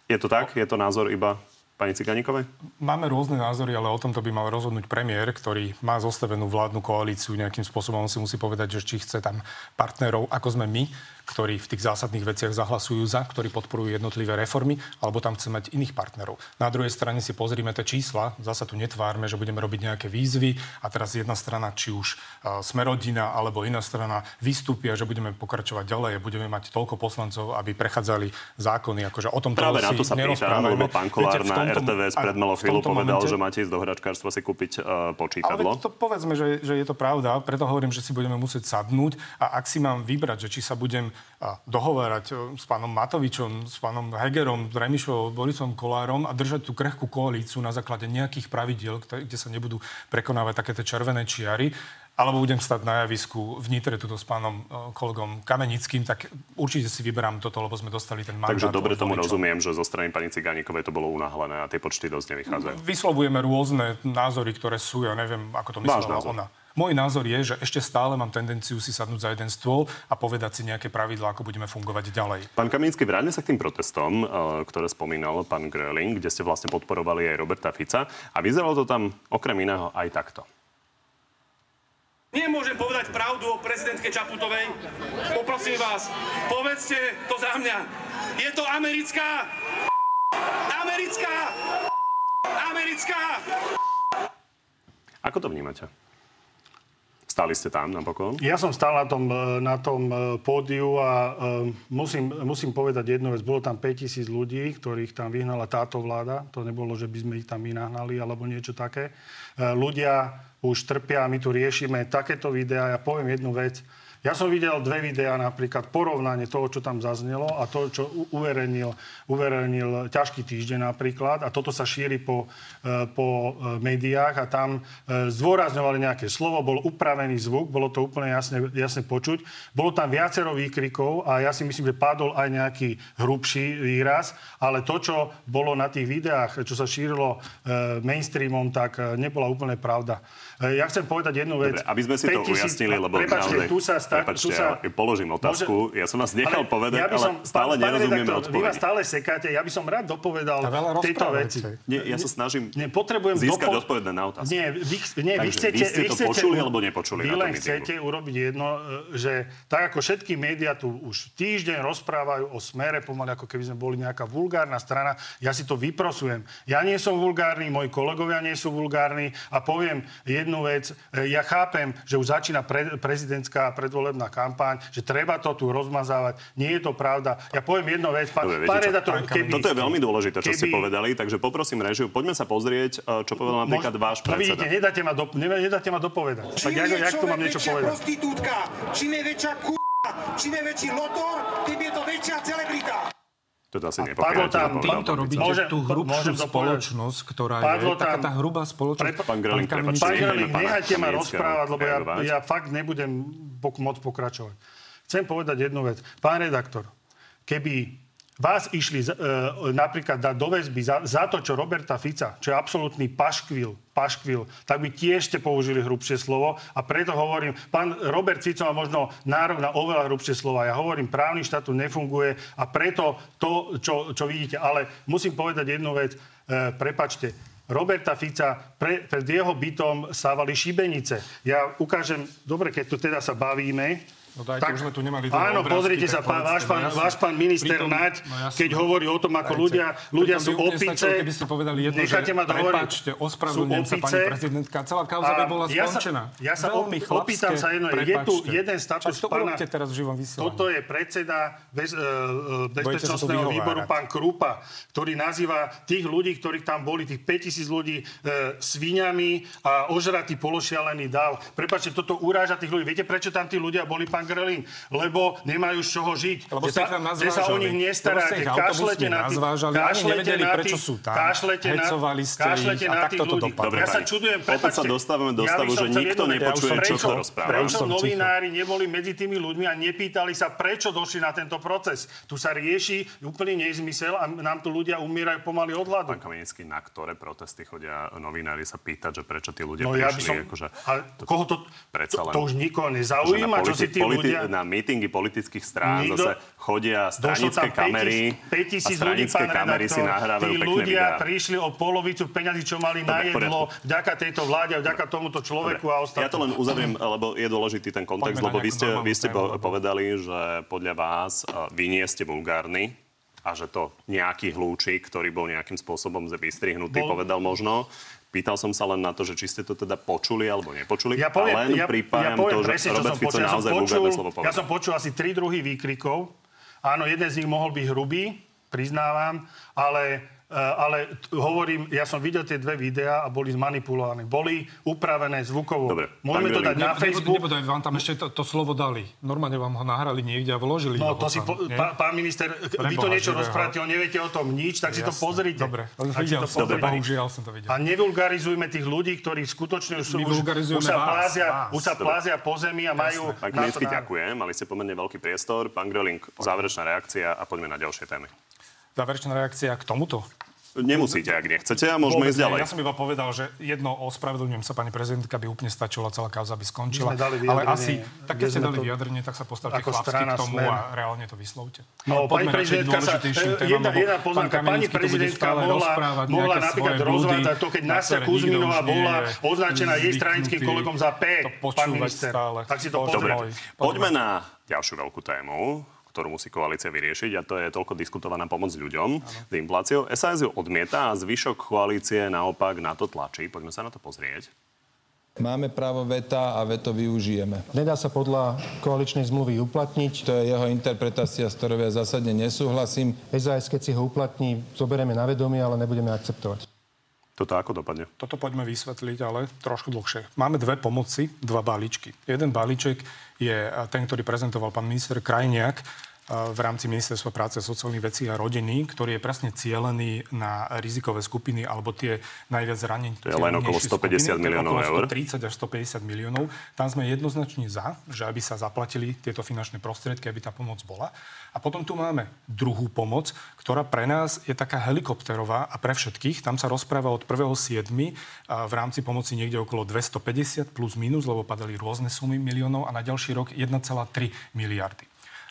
Je to tak? Je to názor iba pani Ciganíkovej? Máme rôzne názory, ale o tomto by mal rozhodnúť premiér, ktorý má zostavenú vládnu koalíciu nejakým spôsobom. On si musí povedať, že či chce tam partnerov, ako sme my, ktorí v tých zásadných veciach zahlasujú za, ktorí podporujú jednotlivé reformy, alebo tam chce mať iných partnerov. Na druhej strane si pozrime tie čísla, zasa tu netvárme, že budeme robiť nejaké výzvy a teraz jedna strana, či už uh, Smerodina alebo iná strana vystúpia, že budeme pokračovať ďalej a budeme mať toľko poslancov, aby prechádzali zákony. Akože o tom Práve na to sa pýtam, lebo pán Kolár na RTVS pred malou chvíľu povedal, momente... že máte ísť do hračkárstva si kúpiť uh, počítadlo. Ale to povedzme, že, že je to pravda, preto hovorím, že si budeme musieť sadnúť a ak si mám vybrať, že či sa budem dohovárať e, s pánom Matovičom, s pánom Hegerom, Remišovou, Borisom Kolárom a držať tú krehkú koalíciu na základe nejakých pravidiel, kde sa nebudú prekonávať také tie červené čiary, alebo budem stať na javisku v Nitre tuto s pánom e, kolegom Kamenickým, tak určite si vyberám toto, lebo sme dostali ten mandát. Takže dobre tomu rozumiem, že zo strany pani Cigánikovej to bolo unáhlené a tie počty dosť nevychádzajú. Vyslovujeme rôzne názory, ktoré sú, ja neviem, ako to myslela ona. Môj názor je, že ešte stále mám tendenciu si sadnúť za jeden stôl a povedať si nejaké pravidlá, ako budeme fungovať ďalej. Pán Kamínsky, vráťme sa k tým protestom, eh, ktoré spomínal pán Gröling, kde ste vlastne podporovali aj Roberta Fica. A vyzeralo to tam okrem iného aj takto. Nemôžem povedať pravdu o prezidentke Čaputovej. Poprosím vás, povedzte to za mňa. Je to americká... Americká... Americká... Ako to vnímate? Stáli ste tam napokon? Ja som stál na tom, e, na tom e, pódiu a uh, musím, musím povedať jednu vec. Bolo tam 5000 ľudí, ktorých tam vyhnala táto vláda. To nebolo, že by sme ich tam my nahnali alebo niečo také. Ľudia už trpia, my tu riešime takéto videá. Ja poviem jednu vec. Ja som videl dve videá, napríklad porovnanie toho, čo tam zaznelo a to, čo uverejnil, uverejnil ťažký týždeň napríklad. A toto sa šíri po, e, po e, médiách a tam e, zdôrazňovali nejaké slovo, bol upravený zvuk, bolo to úplne jasne, jasne počuť. Bolo tam viacero výkrikov a ja si myslím, že padol aj nejaký hrubší výraz, ale to, čo bolo na tých videách, čo sa šírilo mainstreamom, tak nebola úplne pravda. Ja chcem povedať jednu vec. Dobre, aby sme si to ujasnili, lebo prepačte, naozaj, tu sa, sta, prepačte, sa ja položím otázku. Môže, ja som vás nechal ale povedať, ja som, ale stále pán, nerozumieme redaktor, Vy vás stále sekáte, ja by som rád dopovedal tejto veci. Nie, ja sa snažím nie, potrebujem získať dopo... odpoveď na otázku. Nie, vy, nie, vy chcete... vy ste to chcete, počuli alebo nepočuli Vy len chcete urobiť jedno, e, že tak ako všetky médiá tu už týždeň rozprávajú o smere, pomaly ako keby sme boli nejaká vulgárna strana, ja si to vyprosujem. Ja nie som vulgárny, moji kolegovia nie sú vulgárni a poviem jednu vec. E, ja chápem, že už začína pre, prezidentská predvolebná kampaň, že treba to tu rozmazávať. Nie je to pravda. Ja poviem jednu vec. Pán, Dobre, pán redaktor, keby... Toto je veľmi dôležité, čo keby... ste povedali, takže poprosím režiu, poďme sa pozrieť, e, čo povedal napríklad Mož... váš predseda. No vidíte, nedáte ma, do... nedáte ma dopovedať. Čím tak jak, jak tu mám niečo povedať? prostitútka, čím je väčšia k... čím je väčší lotor, tým je to väčšia celebrita. To asi nepovedal. tam, týmto robíte môžem, tú hrubšiu spoločnosť, ktorá je taká tá hrubá spoločnosť. Pre, pán Gröling, nehajte ma rozprávať, lebo ja, ja fakt nebudem môcť pokračovať. Chcem povedať jednu vec. Pán redaktor, keby vás išli e, napríklad dať do väzby za, za to, čo Roberta Fica, čo je absolútny paškvil, paškvil, tak by tiež ste použili hrubšie slovo a preto hovorím, pán Robert Fico má možno nárok na oveľa hrubšie slova. Ja hovorím, právny štát tu nefunguje a preto to, čo, čo vidíte. Ale musím povedať jednu vec, e, prepačte, Roberta Fica, pre, pred jeho bytom stávali šibenice. Ja ukážem, dobre, keď tu teda sa bavíme, No dajte, tak, už sme tu nemali Áno, obrázky, pozrite sa, pán, váš, pán, no váš pán minister pritom, Naď, no keď hovorí o tom, ako ľudia, ľudia sú opice, keby ste povedali jedno, necháte ma dohovoriť, prepáčte, ospravedlňujem sa, pani prezidentka, celá kauza by bola ja skončená. Sa, ja sa Veľmi op, opýtam sa jedno, je tu jeden status to pána, teraz v živom toto je predseda bez, uh, bezpečnostného výboru, pán Krupa, ktorý nazýva tých ľudí, ktorí tam boli, tých 5000 ľudí, uh, svíňami a ožratý pološialený dav. Prepačte, toto uráža tých ľudí. Viete, prečo tam tí ľudia boli, pán Grelin, lebo nemajú z čoho žiť. Lebo že, sa, že sa o nich nestaráte. Kašlete na tých, kašlete na tých, prečo sú tam. Kašlete na, kašlete na tých ľudí. Dobre, ja sa čudujem, prepáčte. sa dostávame do stavu, že nikto nepočuje, čo to rozpráva. Prečo novinári neboli medzi tými ľuďmi a nepýtali sa, prečo došli na tento proces. Tu sa rieši úplný nezmysel a nám tu ľudia umierajú pomaly od hladu. Pán Kamenický, na ktoré protesty chodia novinári sa pýtať, že prečo tí ľudia no, prišli? Ja by som, akože, to, koho to, to, to, už nikoho nezaujíma, čo si tí ľudia... Na mítingy politických strán Nikto... zase chodia stranické kamery 5 a stranické ľudí, kamery redaktor, si nahrávajú tí ľudia videá. prišli o polovicu peňazí, čo mali Dobre, na jedlo, vďaka tejto vláde a vďaka tomuto človeku Dobre. a ostatným. Ja to len uzavriem, lebo je dôležitý ten kontext, lebo vy ste, vy ste povedali, že podľa vás vy nie ste vulgárni, a že to nejaký hlúčik, ktorý bol nejakým spôsobom vystrihnutý, bol... povedal možno. Pýtal som sa len na to, že či ste to teda počuli alebo nepočuli. Ja poviem, a len ja, pripájam ja poviem to, presne, že Robert Fico počul, naozaj ja počul, slovo povedal. Ja som počul asi tri druhy výkrikov. Áno, jeden z nich mohol byť hrubý, priznávam, ale ale hovorím, ja som videl tie dve videá a boli zmanipulované. Boli upravené zvukovo. Dobre, Môžeme to dať na Facebook. Nebodaj, vám tam ešte to, to slovo dali. Normálne vám ho nahrali niekde a vložili No to si, po, pá, pán minister, Preboha, vy to niečo rozprávate, neviete o tom nič, tak Jasne. si to pozrite. Dobre, videl to som to, bohužiaľ som to videl. A nevulgarizujme tých ľudí, ktorí skutočne už, už, už, sa, plázia, už sa plázia po zemi a majú... Pán ďakujem. Mali ste pomerne veľký priestor. Pán Gröling, záverečná reakcia a poďme na ďalšie témy. Záverečná reakcia k tomuto? Nemusíte, ak nechcete a môžeme ísť ďalej. Ja som iba povedal, že jedno ospravedlňujem sa pani prezidentka, by úplne stačila, celá kauza by skončila. Ale asi, tak keď ste dali vyjadrenie, tak sa postavte chlapsky k tomu smer. a reálne to vyslovte. No, pani prezidentka sa, jedna, jedna poznámka, pani prezidentka mohla, mohla napríklad rozvádzať to, keď Nasia Kuzminová bola označená jej stranickým kolegom za P, pán minister. Tak si to. Poďme na ďalšiu veľkú tému ktorú musí koalícia vyriešiť a to je toľko diskutovaná pomoc ľuďom s infláciou. SAS ju odmieta a zvyšok koalície naopak na to tlačí. Poďme sa na to pozrieť. Máme právo veta a veto využijeme. Nedá sa podľa koaličnej zmluvy uplatniť. To je jeho interpretácia, s ktorou ja zásadne nesúhlasím. SAS, keď si ho uplatní, zoberieme na vedomie, ale nebudeme akceptovať. Toto ako dopadne? Toto poďme vysvetliť, ale trošku dlhšie. Máme dve pomoci, dva balíčky. Jeden balíček je ten, ktorý prezentoval pán minister Krajniak v rámci Ministerstva práce, sociálnych vecí a rodiny, ktorý je presne cielený na rizikové skupiny alebo tie najviac zranení. To je len okolo 150 skupiny, miliónov eur. 130 až 150 miliónov. Tam sme jednoznačne za, že aby sa zaplatili tieto finančné prostriedky, aby tá pomoc bola. A potom tu máme druhú pomoc, ktorá pre nás je taká helikopterová a pre všetkých. Tam sa rozpráva od 1.7. v rámci pomoci niekde okolo 250 plus minus, lebo padali rôzne sumy miliónov a na ďalší rok 1,3 miliardy.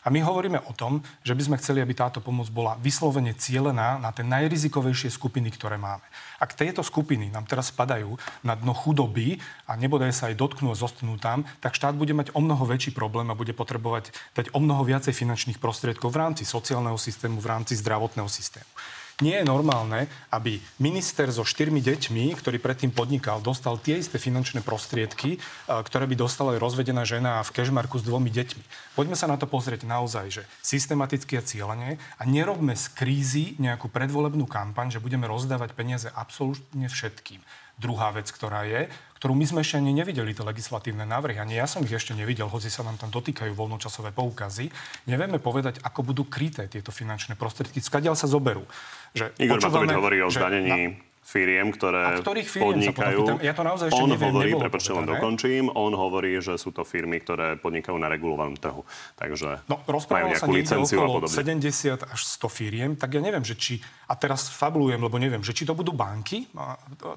A my hovoríme o tom, že by sme chceli, aby táto pomoc bola vyslovene cielená na tie najrizikovejšie skupiny, ktoré máme. Ak tieto skupiny nám teraz spadajú na dno chudoby a nebodaj sa aj dotknú a zostanú tam, tak štát bude mať o mnoho väčší problém a bude potrebovať dať o mnoho viacej finančných prostriedkov v rámci sociálneho systému, v rámci zdravotného systému. Nie je normálne, aby minister so štyrmi deťmi, ktorý predtým podnikal, dostal tie isté finančné prostriedky, ktoré by dostala aj rozvedená žena v kežmarku s dvomi deťmi. Poďme sa na to pozrieť naozaj, že systematicky a cieľene a nerobme z krízy nejakú predvolebnú kampaň, že budeme rozdávať peniaze absolútne všetkým. Druhá vec, ktorá je, ktorú my sme ešte ani nevideli, tie legislatívne návrhy, ani ja som ich ešte nevidel, hoci sa nám tam dotýkajú voľnočasové poukazy, nevieme povedať, ako budú kryté tieto finančné prostriedky, skadiaľ sa zoberú. Že Igor Matovič hovorí o zdanení firiem, ktoré firiem podnikajú. Sa ja to naozaj ešte on neviem, hovorí, prepočte len dokončím, on hovorí, že sú to firmy, ktoré podnikajú na regulovanom trhu. Takže no, majú nejakú licenciu a podobne. 70 až 100 firiem, tak ja neviem, že či, a teraz fabulujem, lebo neviem, že či to budú banky,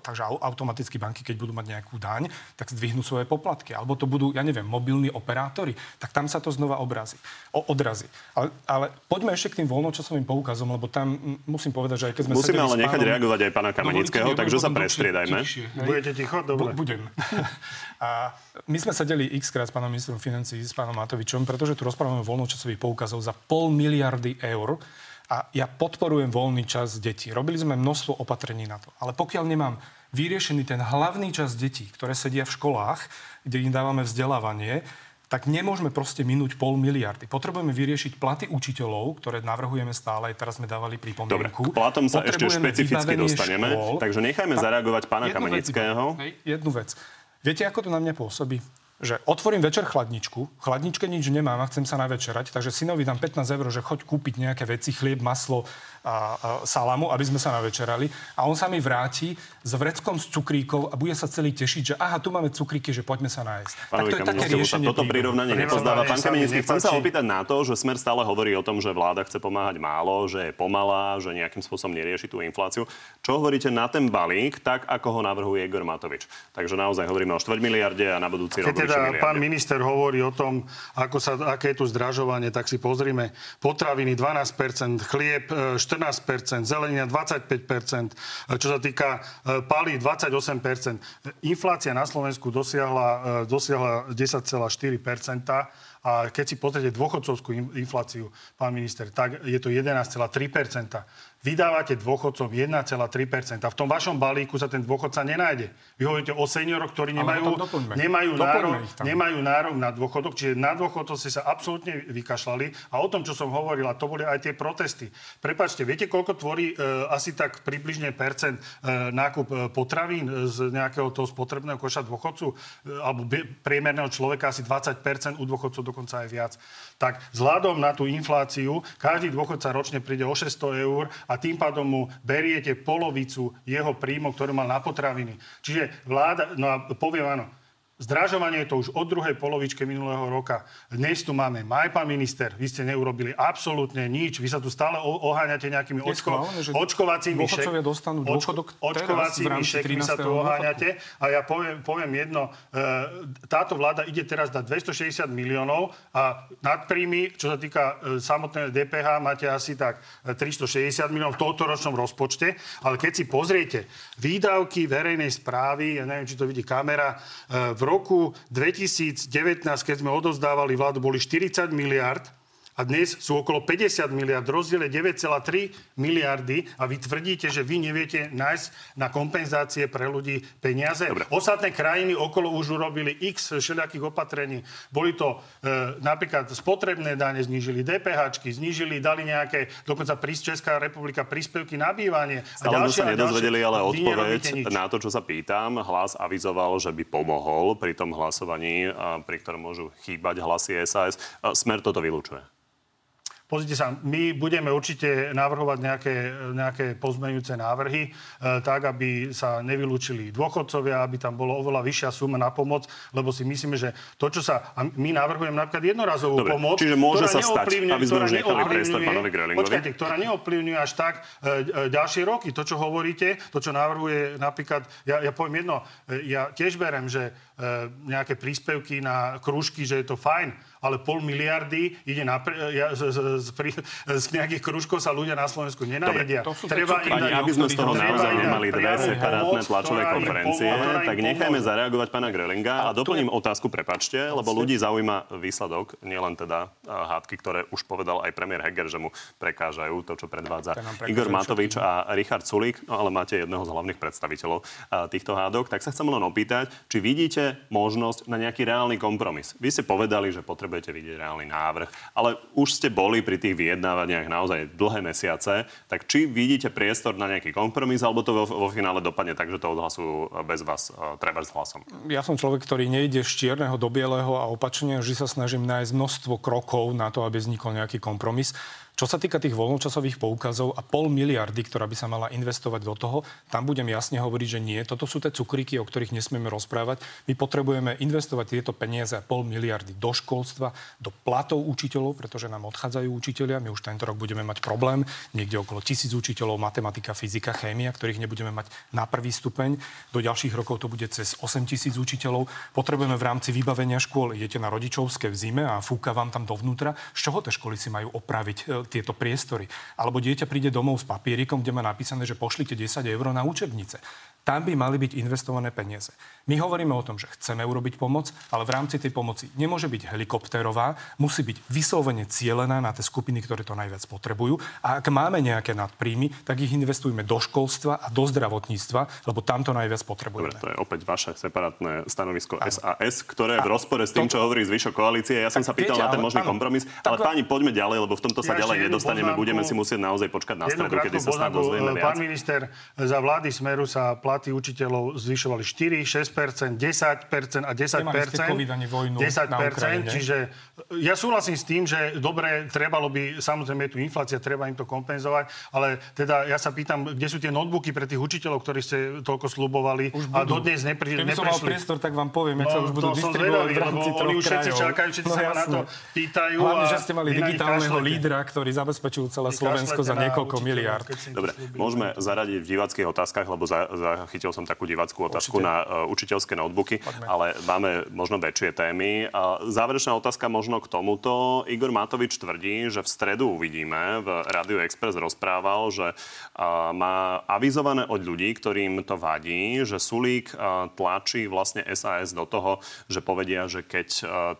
takže automaticky banky, keď budú mať nejakú daň, tak zdvihnú svoje poplatky. Alebo to budú, ja neviem, mobilní operátori, tak tam sa to znova obrazí, o, odrazí. Ale, ale poďme ešte k tým voľnočasovým poukazom, lebo tam musím povedať, že aj keď sme Musíme ale nechať pánom, reagovať aj pána Kameni Košenického, takže sa prestriedajme. Budete ticho? Dobre. Budem. A my sme sedeli x krát s pánom ministrom financí, s pánom Matovičom, pretože tu rozprávame o voľnočasových poukazov za pol miliardy eur. A ja podporujem voľný čas detí. Robili sme množstvo opatrení na to. Ale pokiaľ nemám vyriešený ten hlavný čas detí, ktoré sedia v školách, kde im dávame vzdelávanie, tak nemôžeme proste minúť pol miliardy. Potrebujeme vyriešiť platy učiteľov, ktoré navrhujeme stále, aj teraz sme dávali pripomienku. Dobre, k platom sa ešte špecificky dostaneme, škôl. takže nechajme tak, zareagovať pána Kamenického. Hej, jednu vec. Viete, ako to na mňa pôsobí? že otvorím večer chladničku, v chladničke nič nemám a chcem sa navečerať, takže synovi dám 15 eur, že choď kúpiť nejaké veci, chlieb, maslo, a, a salamu, aby sme sa navečerali. A on sa mi vráti s vreckom s cukríkov a bude sa celý tešiť, že aha, tu máme cukríky, že poďme sa nájsť. tak to je také riešenie. Toto prirovnanie nepozdáva. Pán Kamenický, chcem sa opýtať na to, že Smer stále hovorí o tom, že vláda chce pomáhať málo, že je pomalá, že nejakým spôsobom nerieši tú infláciu. Čo hovoríte na ten balík, tak ako ho navrhuje Igor Matovič? Takže naozaj hovoríme o 4 miliarde a na budúci rok teda pán minister hovorí o tom, ako sa, aké je tu zdražovanie, tak si pozrime. Potraviny 12%, chlieb 14%, zelenina 25%, čo sa týka e, palí 28%. Inflácia na Slovensku dosiahla, e, dosiahla 10,4%. A keď si pozriete dôchodcovskú infláciu, pán minister, tak je to 11,3% vydávate dôchodcom 1,3%. V tom vašom balíku sa ten dôchodca nenájde. Vy hovoríte o senioroch, ktorí nemajú, nemajú, nárok, nemajú nárok na dôchodok, čiže na dôchodcov ste sa absolútne vykašľali. A o tom, čo som hovoril, a to boli aj tie protesty. Prepačte, viete, koľko tvorí e, asi tak približne percent e, nákup e, potravín z nejakého toho spotrebného koša dôchodcu, e, alebo priemerného človeka asi 20%, u dôchodcov dokonca aj viac. Tak vzhľadom na tú infláciu, každý dôchodca ročne príde o 600 eur a tým pádom mu beriete polovicu jeho príjmov, ktoré mal na potraviny. Čiže vláda, no a poviem áno, Zdražovanie je to už od druhej polovičke minulého roka. Dnes tu máme maj, pán minister, vy ste neurobili absolútne nič. Vy sa tu stále oháňate nejakými očko, očkovacími dostanú očko, očkovacími šekmi sa tu oháňate. A ja poviem, poviem jedno, e, táto vláda ide teraz na 260 miliónov a nadpríjmy, čo sa týka e, samotného DPH, máte asi tak 360 miliónov v tohto ročnom rozpočte. Ale keď si pozriete výdavky verejnej správy, ja neviem, či to vidí kamera, e, v roku 2019, keď sme odozdávali vládu, boli 40 miliard a dnes sú okolo 50 miliard, rozdiel je 9,3 miliardy a vy tvrdíte, že vy neviete nájsť na kompenzácie pre ľudí peniaze. Dobre. Ostatné krajiny okolo už urobili x všelijakých opatrení. Boli to e, napríklad spotrebné dane znížili, DPH, znížili, dali nejaké, dokonca prís Česká republika príspevky na bývanie. Stále sme sa nedozvedeli, ale odpoveď na to, čo sa pýtam. Hlas avizoval, že by pomohol pri tom hlasovaní, pri ktorom môžu chýbať hlasy SAS. Smer toto vylúčuje. Pozrite sa, my budeme určite navrhovať nejaké, nejaké pozmeňujúce návrhy, e, tak, aby sa nevylúčili dôchodcovia, aby tam bolo oveľa vyššia suma na pomoc, lebo si myslíme, že to, čo sa... A my navrhujeme napríklad jednorazovú Dobre, pomoc, čiže môže sa stať, aby sme už nechali priestor pánovi Grelingovi. Počkajte, ktorá neovplyvňuje až tak e, e, ďalšie roky. To, čo hovoríte, to, čo navrhuje napríklad... Ja, ja poviem jedno, e, ja tiež berem, že nejaké príspevky na krúžky, že je to fajn, ale pol miliardy ide na, ja, z, z, z, z nejakých kružkov sa ľudia na Slovensku nenajedia. Dobre, Treba im dať, aby sme z toho naozaj nemali dve separátne tlačové konferencie, tak nechajme zareagovať pána Grelinga a doplním otázku, prepačte, lebo ľudí zaujíma výsledok, nielen teda hádky, ktoré už povedal aj premiér Heger, že mu prekážajú to, čo predvádza Igor Matovič a Richard Sulík, no ale máte jedného z hlavných predstaviteľov týchto hádok, tak sa chcem len opýtať, či vidíte možnosť na nejaký reálny kompromis. Vy ste povedali, že potrebujete vidieť reálny návrh. Ale už ste boli pri tých vyjednávaniach naozaj dlhé mesiace, tak či vidíte priestor na nejaký kompromis, alebo to vo, vo finále dopadne tak, že to odhlasujú bez vás, e, treba s hlasom? Ja som človek, ktorý nejde z čierneho do bieleho a opačne, že sa snažím nájsť množstvo krokov na to, aby vznikol nejaký kompromis. Čo sa týka tých voľnočasových poukazov a pol miliardy, ktorá by sa mala investovať do toho, tam budem jasne hovoriť, že nie. Toto sú tie cukríky, o ktorých nesmieme rozprávať. My potrebujeme investovať tieto peniaze a pol miliardy do školstva, do platov učiteľov, pretože nám odchádzajú učiteľia. My už tento rok budeme mať problém. Niekde okolo tisíc učiteľov, matematika, fyzika, chémia, ktorých nebudeme mať na prvý stupeň. Do ďalších rokov to bude cez 8 tisíc učiteľov. Potrebujeme v rámci vybavenia škôl, idete na rodičovské v zime a fúka vám tam dovnútra. Z čoho tie školy si majú opraviť e, tieto priestory. Alebo dieťa príde domov s papierikom, kde má napísané, že pošlite 10 eur na učebnice. Tam by mali byť investované peniaze. My hovoríme o tom, že chceme urobiť pomoc, ale v rámci tej pomoci nemôže byť helikopterová, musí byť vyslovene cielená na tie skupiny, ktoré to najviac potrebujú. A ak máme nejaké nadpríjmy, tak ich investujeme do školstva a do zdravotníctva, lebo tam to najviac potrebujeme. Dobre, to je opäť vaše separátne stanovisko ano. SAS, ktoré je v rozpore s tým, čo hovorí zvyšok koalície. Ja som sa pýtal viete, na ten možný kompromis, ale páni, poďme ďalej, lebo v tomto sa ja ďalej nedostaneme. Poznámku, Budeme si musieť naozaj počkať na stredu, kedy sa snad dozvieme viac. Pán minister, za vlády Smeru sa platy učiteľov zvyšovali 4, 6 10% a 10 vojnu 10% čiže ja súhlasím s tým, že dobre, trebalo by, samozrejme je tu inflácia, treba im to kompenzovať, ale teda ja sa pýtam, kde sú tie notebooky pre tých učiteľov, ktorí ste toľko slubovali už a dodnes nepri, Keby neprešli. som mal priestor, tak vám poviem, no, sa už budú distribuovať v rámci Oni už všetci čakajú, všetci no, sa na to pýtajú. Hlavne, že ste mali digitálneho lídra, ktorý zabezpečil celé Slovensko za niekoľko miliárd. Dobre, môžeme zaradiť v diváckých otázkach, lebo zachytil som takú diváckú otázku na uh, učiteľské notebooky, Poďme. ale máme možno väčšie témy. Záverečná otázka možno k tomuto. Igor Matovič tvrdí, že v stredu uvidíme, v Radio Express rozprával, že má avizované od ľudí, ktorým to vadí, že Sulík tlačí vlastne SAS do toho, že povedia, že keď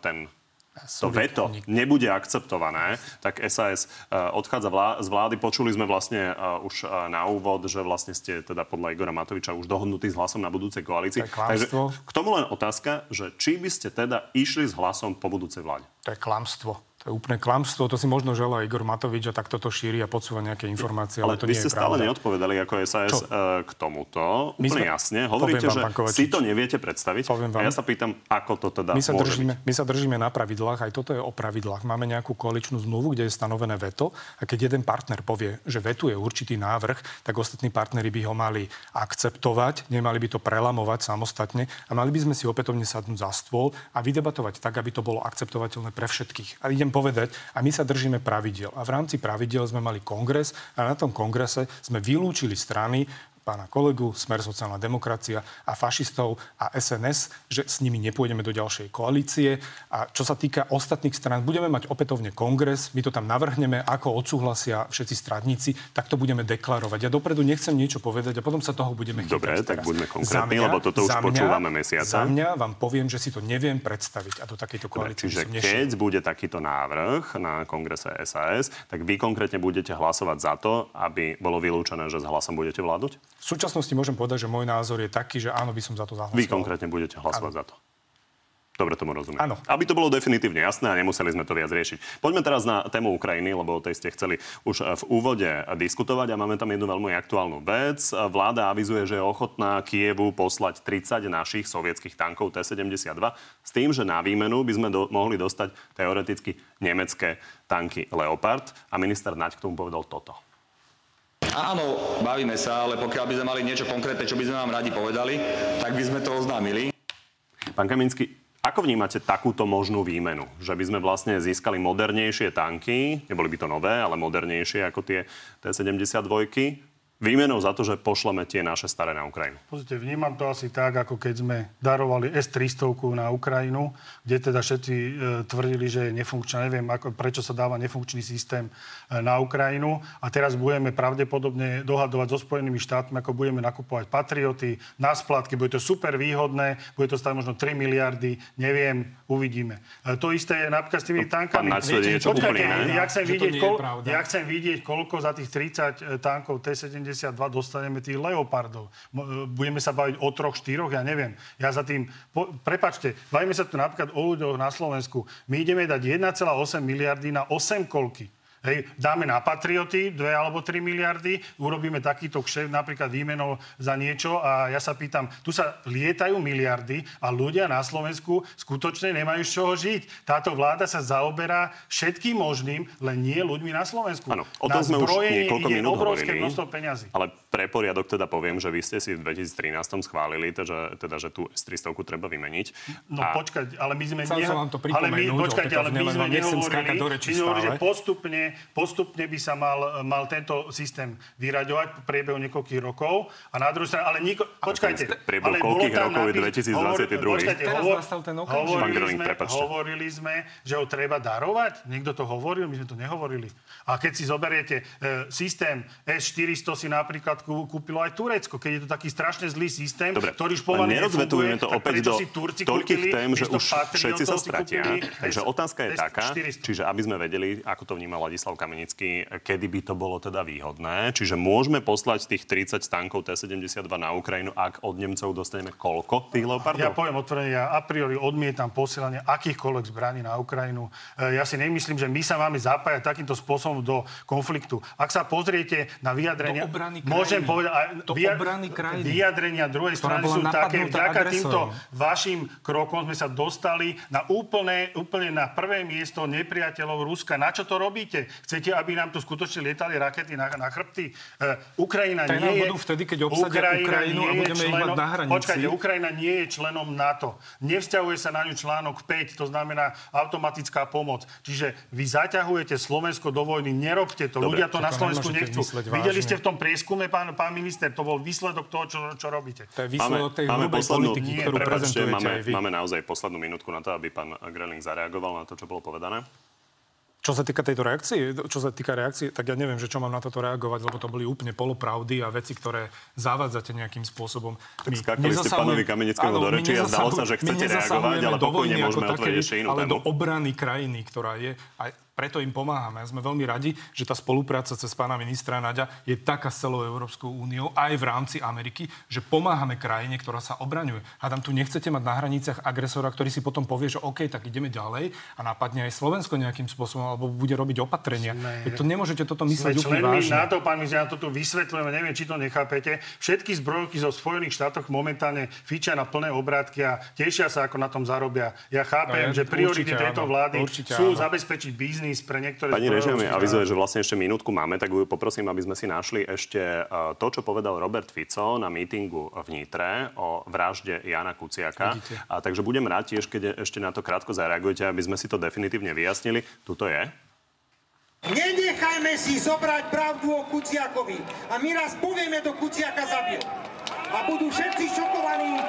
ten to veto nebude akceptované, tak SAS e, odchádza z vlády. Počuli sme vlastne e, už e, na úvod, že vlastne ste teda podľa Igora Matoviča už dohodnutí s hlasom na budúcej koalícii. Takže k tomu len otázka, že či by ste teda išli s hlasom po budúcej vláde? To je klamstvo. To je úplne klamstvo, to si možno želá Igor Matovič a tak toto šíri a podsúva nejaké informácie, ale, ale to vy nie ste stále neodpovedali ako SAS Čo? E, k tomuto. Úplne sme... jasne. Hovoríte, vám, že si to neviete predstaviť. Poviem vám. A ja sa pýtam, ako to teda my sa, držíme, byť. my sa držíme na pravidlách, aj toto je o pravidlách. Máme nejakú koaličnú zmluvu, kde je stanovené veto a keď jeden partner povie, že vetuje určitý návrh, tak ostatní partnery by ho mali akceptovať, nemali by to prelamovať samostatne a mali by sme si opätovne sadnúť za stôl a vydebatovať tak, aby to bolo akceptovateľné pre všetkých. A idem povedať, a my sa držíme pravidel. A v rámci pravidel sme mali kongres a na tom kongrese sme vylúčili strany, pána kolegu, Smer sociálna demokracia a fašistov a SNS, že s nimi nepôjdeme do ďalšej koalície. A čo sa týka ostatných strán, budeme mať opätovne kongres, my to tam navrhneme, ako odsúhlasia všetci stradníci, tak to budeme deklarovať. Ja dopredu nechcem niečo povedať a potom sa toho budeme chytať Dobre, tak teraz. buďme konkrétni, lebo toto už za počúvame mesiace. Za mňa vám poviem, že si to neviem predstaviť a do takejto Dobre, koalície by čiže keď bude takýto návrh na kongrese SAS, tak vy konkrétne budete hlasovať za to, aby bolo vylúčené, že s hlasom budete vládnuť? V súčasnosti môžem povedať, že môj názor je taký, že áno, by som za to zahlasoval. Vy konkrétne budete hlasovať za to. Dobre tomu rozumiem. Áno. Aby to bolo definitívne jasné a nemuseli sme to viac riešiť. Poďme teraz na tému Ukrajiny, lebo o tej ste chceli už v úvode diskutovať a máme tam jednu veľmi aktuálnu vec. Vláda avizuje, že je ochotná Kievu poslať 30 našich sovietských tankov T-72 s tým, že na výmenu by sme do, mohli dostať teoreticky nemecké tanky Leopard a minister Naď k tomu povedal toto. Áno, bavíme sa, ale pokiaľ by sme mali niečo konkrétne, čo by sme vám radi povedali, tak by sme to oznámili. Pán Kaminsky, ako vnímate takúto možnú výmenu? Že by sme vlastne získali modernejšie tanky, neboli by to nové, ale modernejšie ako tie T-72, výmenou za to, že pošleme tie naše staré na Ukrajinu? Pozrite, vnímam to asi tak, ako keď sme darovali S-300 na Ukrajinu, kde teda všetci e, tvrdili, že je nefunkčná. Neviem, ako, prečo sa dáva nefunkčný systém e, na Ukrajinu. A teraz budeme pravdepodobne dohadovať so Spojenými štátmi, ako budeme nakupovať patrioty na splátky. Bude to super výhodné, bude to stať možno 3 miliardy, neviem, uvidíme. E, to isté je napríklad s tými tankami. pán Naď svedie niečo Počkajte, úplne ja chcem, vidieť, je kol, ja chcem vidieť, koľko za tých 30 tankov T-72 dostaneme tých Leopardov. E, Budeme sa baviť o troch, štyroch, ja neviem. Ja za tým... Po, prepačte, bavíme sa tu napríklad o ľuďoch na Slovensku. My ideme dať 1,8 miliardy na 8 kolky. Hej, dáme na patrioty 2 alebo 3 miliardy, urobíme takýto kšef napríklad výmenou za niečo a ja sa pýtam, tu sa lietajú miliardy a ľudia na Slovensku skutočne nemajú z čoho žiť. Táto vláda sa zaoberá všetkým možným, len nie ľuďmi na Slovensku. Áno, o tom na sme už niekoľko ide minút obrovské hovorili. množstvo peňazí. Ale pre poriadok teda poviem, že vy ste si v 2013 schválili, teda, teda že tú S-300 treba vymeniť. No A- počkať, ale my sme... Chcel som vám to ale my, počkajte, ale my sme nehovorili, my sme hovorili, že stále. Postupne, postupne by sa mal, mal tento systém vyraďovať v priebehu niekoľkých rokov. A na druhej strane, ale niko, počkajte. priebehu ale koľkých rokov je napis- 2022? počkajte, Teraz hovor- okamžik. Pán hovorili, sme, hovorili sme, že ho treba darovať. Niekto to hovoril, my sme to nehovorili. A keď si zoberiete e, systém S-400 si napríklad kú- kúpilo aj Turecko, keď je to taký strašne zlý systém, Dobre, ktorý už pomaly nerozvetujeme nefunguje, to opäť prečo do si Turci toľkých kúpili, tém, že už všetci sa stratia. Takže otázka je taká, S-400. čiže aby sme vedeli, ako to vnímal Ladislav Kamenický, kedy by to bolo teda výhodné. Čiže môžeme poslať tých 30 tankov T-72 na Ukrajinu, ak od Nemcov dostaneme koľko tých Leopardov? Ja poviem otvorene, ja a priori odmietam posielanie akýchkoľvek zbraní na Ukrajinu. E, Ja si nemyslím, že my sa máme zapájať takýmto spôsobom do konfliktu. Ak sa pozriete na vyjadrenia... Do obrany môžem povedať, Do obrany krajiny. vyjadrenia druhej strany sú také, vďaka agresorom. týmto vašim krokom sme sa dostali na úplne, úplne na prvé miesto nepriateľov Ruska. Na čo to robíte? Chcete, aby nám tu skutočne lietali rakety na, na chrbty? E, Ukrajina Tie nie je... budú vtedy, keď obsadia Ukrajinu nie a budeme ich mať na hranici. Počkajte, Ukrajina nie je členom NATO. Nevzťahuje sa na ňu článok 5, to znamená automatická pomoc. Čiže vy zaťahujete Slovensko do vojny, nerobte to. Dobre, Ľudia to to na Slovensku nechcú. Videli vážne. ste v tom prieskume, pán, pán minister, to bol výsledok toho, čo, čo robíte. To je výsledok tej hrubej poslednú, politiky, nie, ktorú prezentujete máme, aj vy. máme naozaj poslednú minútku na to, aby pán Greling zareagoval na to, čo bolo povedané. Čo sa týka tejto reakcie, čo sa týka reakcie, tak ja neviem, že čo mám na toto reagovať, lebo to boli úplne polopravdy a veci, ktoré zavádzate nejakým spôsobom. Tak skákali ste pánovi Kamenickému do reči a zdalo sa, že chcete reagovať, ale pokojne môžeme otvoriť ešte inú ale tému. do obrany krajiny, ktorá je, a preto im pomáhame. A sme veľmi radi, že tá spolupráca cez pána ministra Naďa je taká s celou Európskou úniou, aj v rámci Ameriky, že pomáhame krajine, ktorá sa obraňuje. A tam tu nechcete mať na hraniciach agresora, ktorý si potom povie, že OK, tak ideme ďalej a napadne aj Slovensko nejakým spôsobom, alebo bude robiť opatrenia. Sme- to nemôžete toto myslieť úplne vážne. NATO, pán minister, ja to tu vysvetľujeme, neviem, či to nechápete. Všetky zbrojky zo Spojených štátoch momentálne fičia na plné obrátky a tešia sa, ako na tom zarobia. Ja chápem, No, je- že priority určite tejto áno, vlády určite sú áno. zabezpečiť biznis pre niektoré Pani mi zbrojky. avizuje, že vlastne ešte minútku máme, tak ju poprosím, aby sme si našli ešte eh, to, čo povedal Robert Fico na mítingu v Nitre o vražde Jana Kuciaka. Vidíte. A takže budem rád tiež, keď ešte na to krátko zareagujete, aby sme si to definitívne vyjasnili. Tuto je. Nenechajme si zobrať pravdu o Kuciakovi. A my raz povieme, do Kuciaka zabil. A budú všetci šokovaní.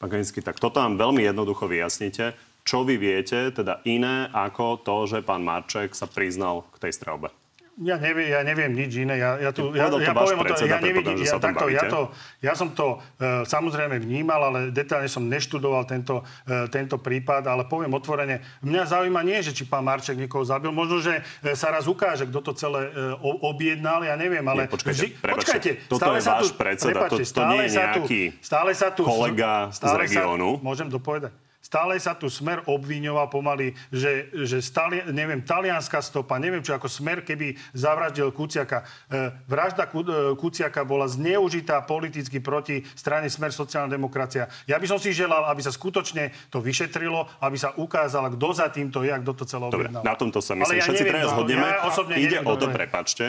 Pán Kanický, tak toto nám veľmi jednoducho vyjasnite. Čo vy viete, teda iné ako to, že pán Marček sa priznal k tej strelbe? Ja neviem, ja neviem nič iné. Ja, ja, tu, Ja- ja, poviem o to, ja nevidím, ja, takto, ja, to, ja som to e, samozrejme vnímal, ale detálne som neštudoval tento, e, tento prípad, ale poviem otvorene, mňa zaujíma nie, že či pán Marček niekoho zabil, možno, že e, sa raz ukáže, kto to celé e, objednal, ja neviem, ale... Nie, počkajte, prepáčte, počkajte, toto stále je sa váš predseda, prepáčte, to- to nie je stále sa tu- stále sa tu, kolega z regiónu. Sa, môžem dopovedať? Stále sa tu Smer obviňoval pomaly, že, že stali, neviem, talianská stopa, neviem čo, ako Smer, keby zavraždil Kuciaka. E, vražda Ku, e, Kuciaka bola zneužitá politicky proti strane Smer sociálna demokracia. Ja by som si želal, aby sa skutočne to vyšetrilo, aby sa ukázalo, kto za týmto je a kto to celé objednal. na tomto sa Ale myslím, ja všetci neviem, traja no, zhodneme. Ja osobne Ide neviem, o to, prepačte,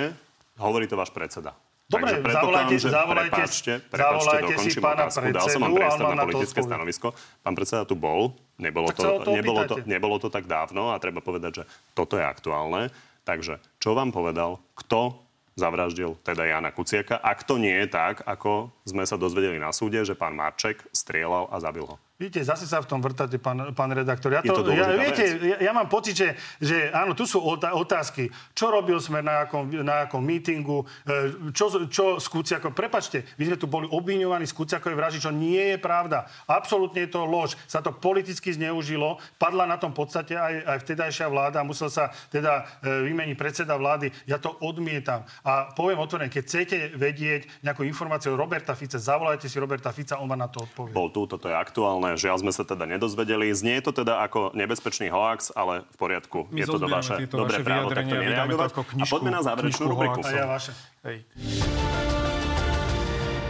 hovorí to váš predseda. Dobre, Takže zavolajte- že zavolajte- prepáčte, prepáčte, zavolajte si pána otázku. Dal som vám predsedu, priestor na na politické stanovisko. Pán predseda tu bol, nebolo Tak to, nebolo, to, nebolo to tak dávno a treba povedať, že toto je aktuálne. Takže čo vám povedal, kto zavraždil teda Jana Kuciaka? Ak to nie je tak, ako sme sa dozvedeli na súde, že pán Marček strieľal a zabil ho. Vidíte, zase sa v tom vrtáte, pán, pán redaktor. Ja, to to, ja, viete, ja, ja mám pocit, že, že áno, tu sú otá- otázky. Čo robil sme na akom, na akom mítingu? E, Čo, čo s Kuciakom? Prepačte, my sme tu boli obviňovaní z Kuciakovej vraždy, čo nie je pravda. Absolútne je to lož. Sa to politicky zneužilo. Padla na tom podstate aj, aj vtedajšia vláda. Musel sa teda e, vymeniť predseda vlády. Ja to odmietam. A poviem otvorene, keď chcete vedieť nejakú informáciu o Roberta Fica, zavolajte si Roberta Fica, on vám na to odpovie. Bol tu, toto je aktuálne. Žiaľ sme sa teda nedozvedeli. Znie to teda ako nebezpečný hoax, ale v poriadku. My je to do vaše dobré vaše právo a vydáme to nereagovať. A knižku- poďme na záverečnú rubriku. A ja vaše. Hej.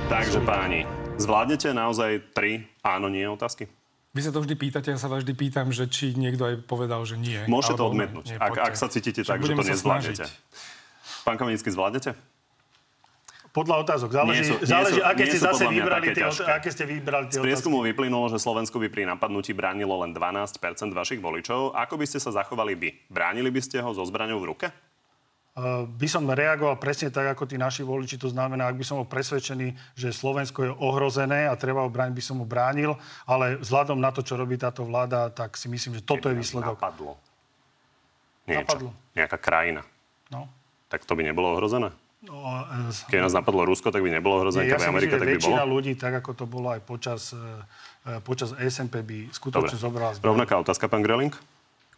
Takže páni, zvládnete naozaj tri áno, nie otázky? Vy sa to vždy pýtate, ja sa vás vždy pýtam, že či niekto aj povedal, že nie. Môžete to odmietnúť, nie, ak, ak sa cítite Však tak, že to nezvládnete. snažiť. Pán Kamenický, zvládnete? Podľa otázok. Záleží, Nie sú- nie záleží sú- aké nie ste zase vybrali tie, aké ste vybrali Z tie otázky. prieskumu vyplynulo, že Slovensko by pri napadnutí bránilo len 12% vašich voličov. Ako by ste sa zachovali vy? Bránili by ste ho so zbraňou v ruke? Uh, by som reagoval presne tak, ako tí naši voliči. To znamená, ak by som bol presvedčený, že Slovensko je ohrozené a treba ho brániť, by som ho bránil. Ale vzhľadom na to, čo robí táto vláda, tak si myslím, že toto je výsledok. Napadlo. Niečo. Napadlo. Nejaká krajina. No. Tak to by nebolo ohrozené? No, uh, Keď nás napadlo Rusko, tak by nebolo ohrozené. Nie, ja Keby Amerika, tak by bolo. väčšina ľudí, tak ako to bolo aj počas, uh, počas SMP, by Dobre. skutočne zobrala zbraň. Rovnaká otázka, pán Greling?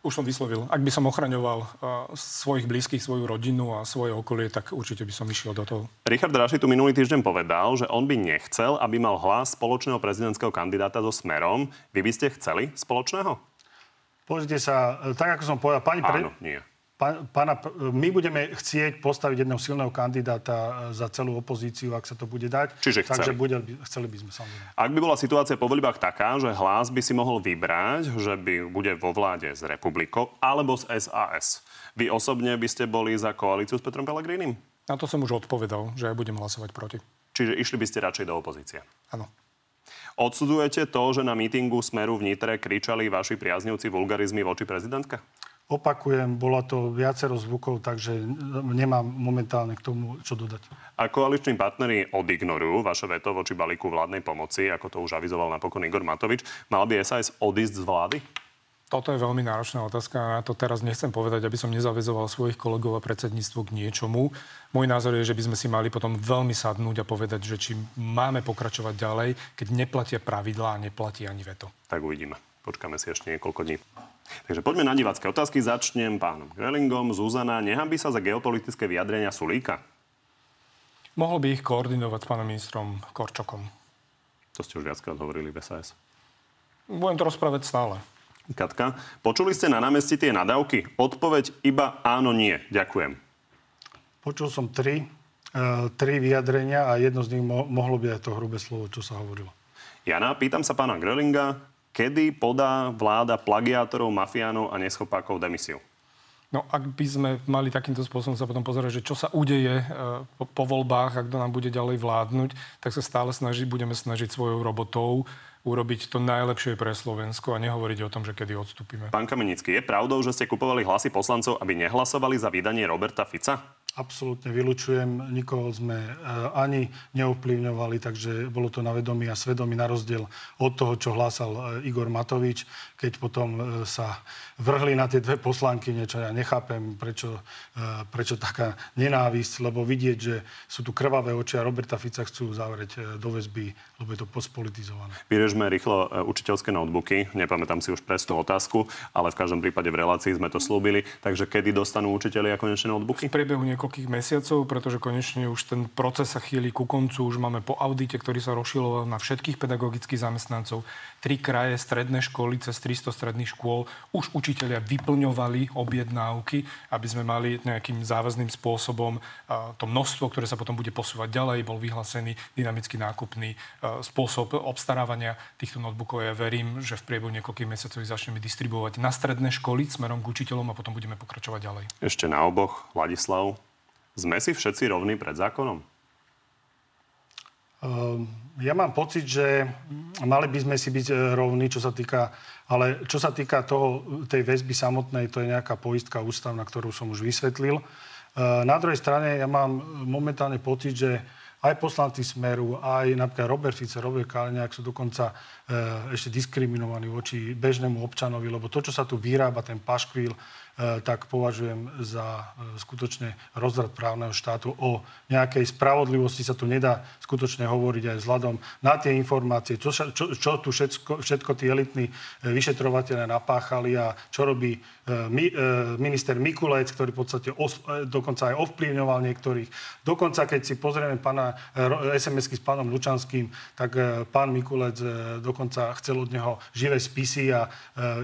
Už som vyslovil. Ak by som ochraňoval uh, svojich blízkych, svoju rodinu a svoje okolie, tak určite by som išiel do toho. Richard Raši tu minulý týždeň povedal, že on by nechcel, aby mal hlas spoločného prezidentského kandidáta so Smerom. Vy by ste chceli spoločného? Pozrite sa, tak ako som povedal, pani pre... Áno, nie. Pán, pána, my budeme chcieť postaviť jedného silného kandidáta e, za celú opozíciu, ak sa to bude dať. Čiže chceli. Takže bude, chceli by sme samozrejme. Ak by bola situácia po voľbách taká, že hlas by si mohol vybrať, že by bude vo vláde s republikou alebo s SAS, vy osobne by ste boli za koalíciu s Petrom Pellegrinim? Na to som už odpovedal, že ja budem hlasovať proti. Čiže išli by ste radšej do opozície? Áno. Odsudzujete to, že na mítingu Smeru v Nitre kričali vaši priaznivci vulgarizmy voči prezidentke? Opakujem, bolo to viacero zvukov, takže nemám momentálne k tomu, čo dodať. A koaliční partneri odignorujú vaše veto voči balíku vládnej pomoci, ako to už avizoval napokon Igor Matovič. Mal by SAS odísť z vlády? Toto je veľmi náročná otázka a na to teraz nechcem povedať, aby som nezavezoval svojich kolegov a predsedníctvo k niečomu. Môj názor je, že by sme si mali potom veľmi sadnúť a povedať, že či máme pokračovať ďalej, keď neplatia pravidlá a neplatí ani veto. Tak uvidíme. Počkáme si ešte niekoľko dní. Takže poďme na divácké otázky. Začnem pánom Grellingom. Zuzana, nehambí sa za geopolitické vyjadrenia Sulíka? Mohol by ich koordinovať s pánom ministrom Korčokom. To ste už viackrát hovorili v SAS. Budem to rozprávať stále. Katka, počuli ste na námestí tie nadávky? Odpoveď iba áno, nie. Ďakujem. Počul som tri, uh, tri vyjadrenia a jedno z nich mo- mohlo byť aj to hrubé slovo, čo sa hovorilo. Jana, pýtam sa pána Grellinga, kedy podá vláda plagiátorov, mafiánov a neschopákov demisiu? No ak by sme mali takýmto spôsobom sa potom pozerať, že čo sa udeje e, po, po voľbách, ak to nám bude ďalej vládnuť, tak sa stále snažiť, budeme snažiť svojou robotou urobiť to najlepšie pre Slovensko a nehovoriť o tom, že kedy odstúpime. Pán Kamenický, je pravdou, že ste kupovali hlasy poslancov, aby nehlasovali za vydanie Roberta Fica? Absolútne vylučujem, nikoho sme e, ani neovplyvňovali, takže bolo to na vedomí a svedomí na rozdiel od toho, čo hlásal e, Igor Matovič, keď potom e, sa vrhli na tie dve poslanky, niečo ja nechápem, prečo, prečo taká nenávisť, lebo vidieť, že sú tu krvavé oči a Roberta Fica chcú zavrieť do väzby, lebo je to pospolitizované. Vyrežme rýchlo učiteľské notebooky, nepamätám si už presnú otázku, ale v každom prípade v relácii sme to slúbili, takže kedy dostanú učiteľia konečne notebooky? V priebehu niekoľko niekoľkých mesiacov, pretože konečne už ten proces sa chýli ku koncu. Už máme po audite, ktorý sa rozšiloval na všetkých pedagogických zamestnancov. Tri kraje, stredné školy, cez 300 stredných škôl. Už učitelia vyplňovali objednávky, aby sme mali nejakým závazným spôsobom to množstvo, ktoré sa potom bude posúvať ďalej. Bol vyhlásený dynamicky nákupný spôsob obstarávania týchto notebookov. Ja verím, že v priebehu niekoľkých mesiacov ich začneme distribuovať na stredné školy smerom k učiteľom a potom budeme pokračovať ďalej. Ešte na oboch, Ladislav, sme si všetci rovní pred zákonom? Ehm, ja mám pocit, že mali by sme si byť e, rovní, čo sa týka, ale čo sa týka toho, tej väzby samotnej, to je nejaká poistka ústavná, ktorú som už vysvetlil. Ehm, na druhej strane ja mám momentálne pocit, že aj poslanci Smeru, aj napríklad Robert Fico, Robert Kaliňák sú dokonca e, ešte diskriminovaní voči bežnému občanovi, lebo to, čo sa tu vyrába, ten paškvíl, E, tak považujem za e, skutočne rozvrat právneho štátu. O nejakej spravodlivosti sa tu nedá skutočne hovoriť aj vzhľadom na tie informácie, čo, čo, čo tu všetko, všetko tí elitní e, vyšetrovateľe napáchali a čo robí mi, minister Mikulec, ktorý v podstate os, dokonca aj ovplyvňoval niektorých. Dokonca, keď si pozrieme pána, SMS-ky s pánom Lučanským, tak pán Mikulec dokonca chcel od neho živé spisy a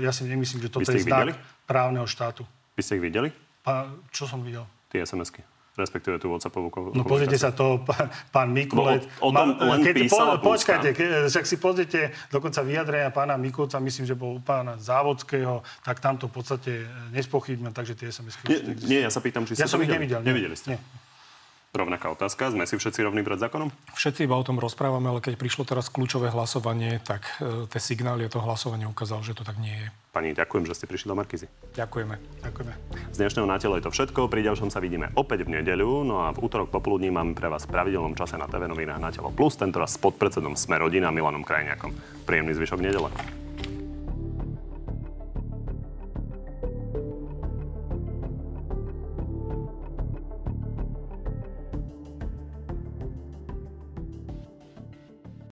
ja si nemyslím, že toto je znak. Videli? Právneho štátu. Vy ste ich videli? Pa, čo som videl? Tie SMS-ky respektíve tú WhatsAppovú komunikáciu. No pozrite sa to, pán, pán Mikulec. No, o, o tom len keď, písala po, Počkajte, ke, však si pozrite dokonca vyjadrenia pána Mikulca, myslím, že bol u pána Závodského, tak tam to v podstate nespochybňujem, takže tie SMS-ky nie, nie, ja sa pýtam, či ja som ich nevidel. Nevideli ste? Nie. Rovnaká otázka. Sme si všetci rovní pred zákonom? Všetci iba o tom rozprávame, ale keď prišlo teraz kľúčové hlasovanie, tak e, tie signály to hlasovanie ukázalo, že to tak nie je. Pani, ďakujem, že ste prišli do Markizy. Ďakujeme. Ďakujeme. Z dnešného na telo je to všetko. Pri ďalšom sa vidíme opäť v nedeľu. No a v útorok popoludní máme pre vás v pravidelnom čase na TV novinách na telo plus, tentoraz s podpredsedom Sme rodina Milanom Krajňakom. Príjemný zvyšok nedele.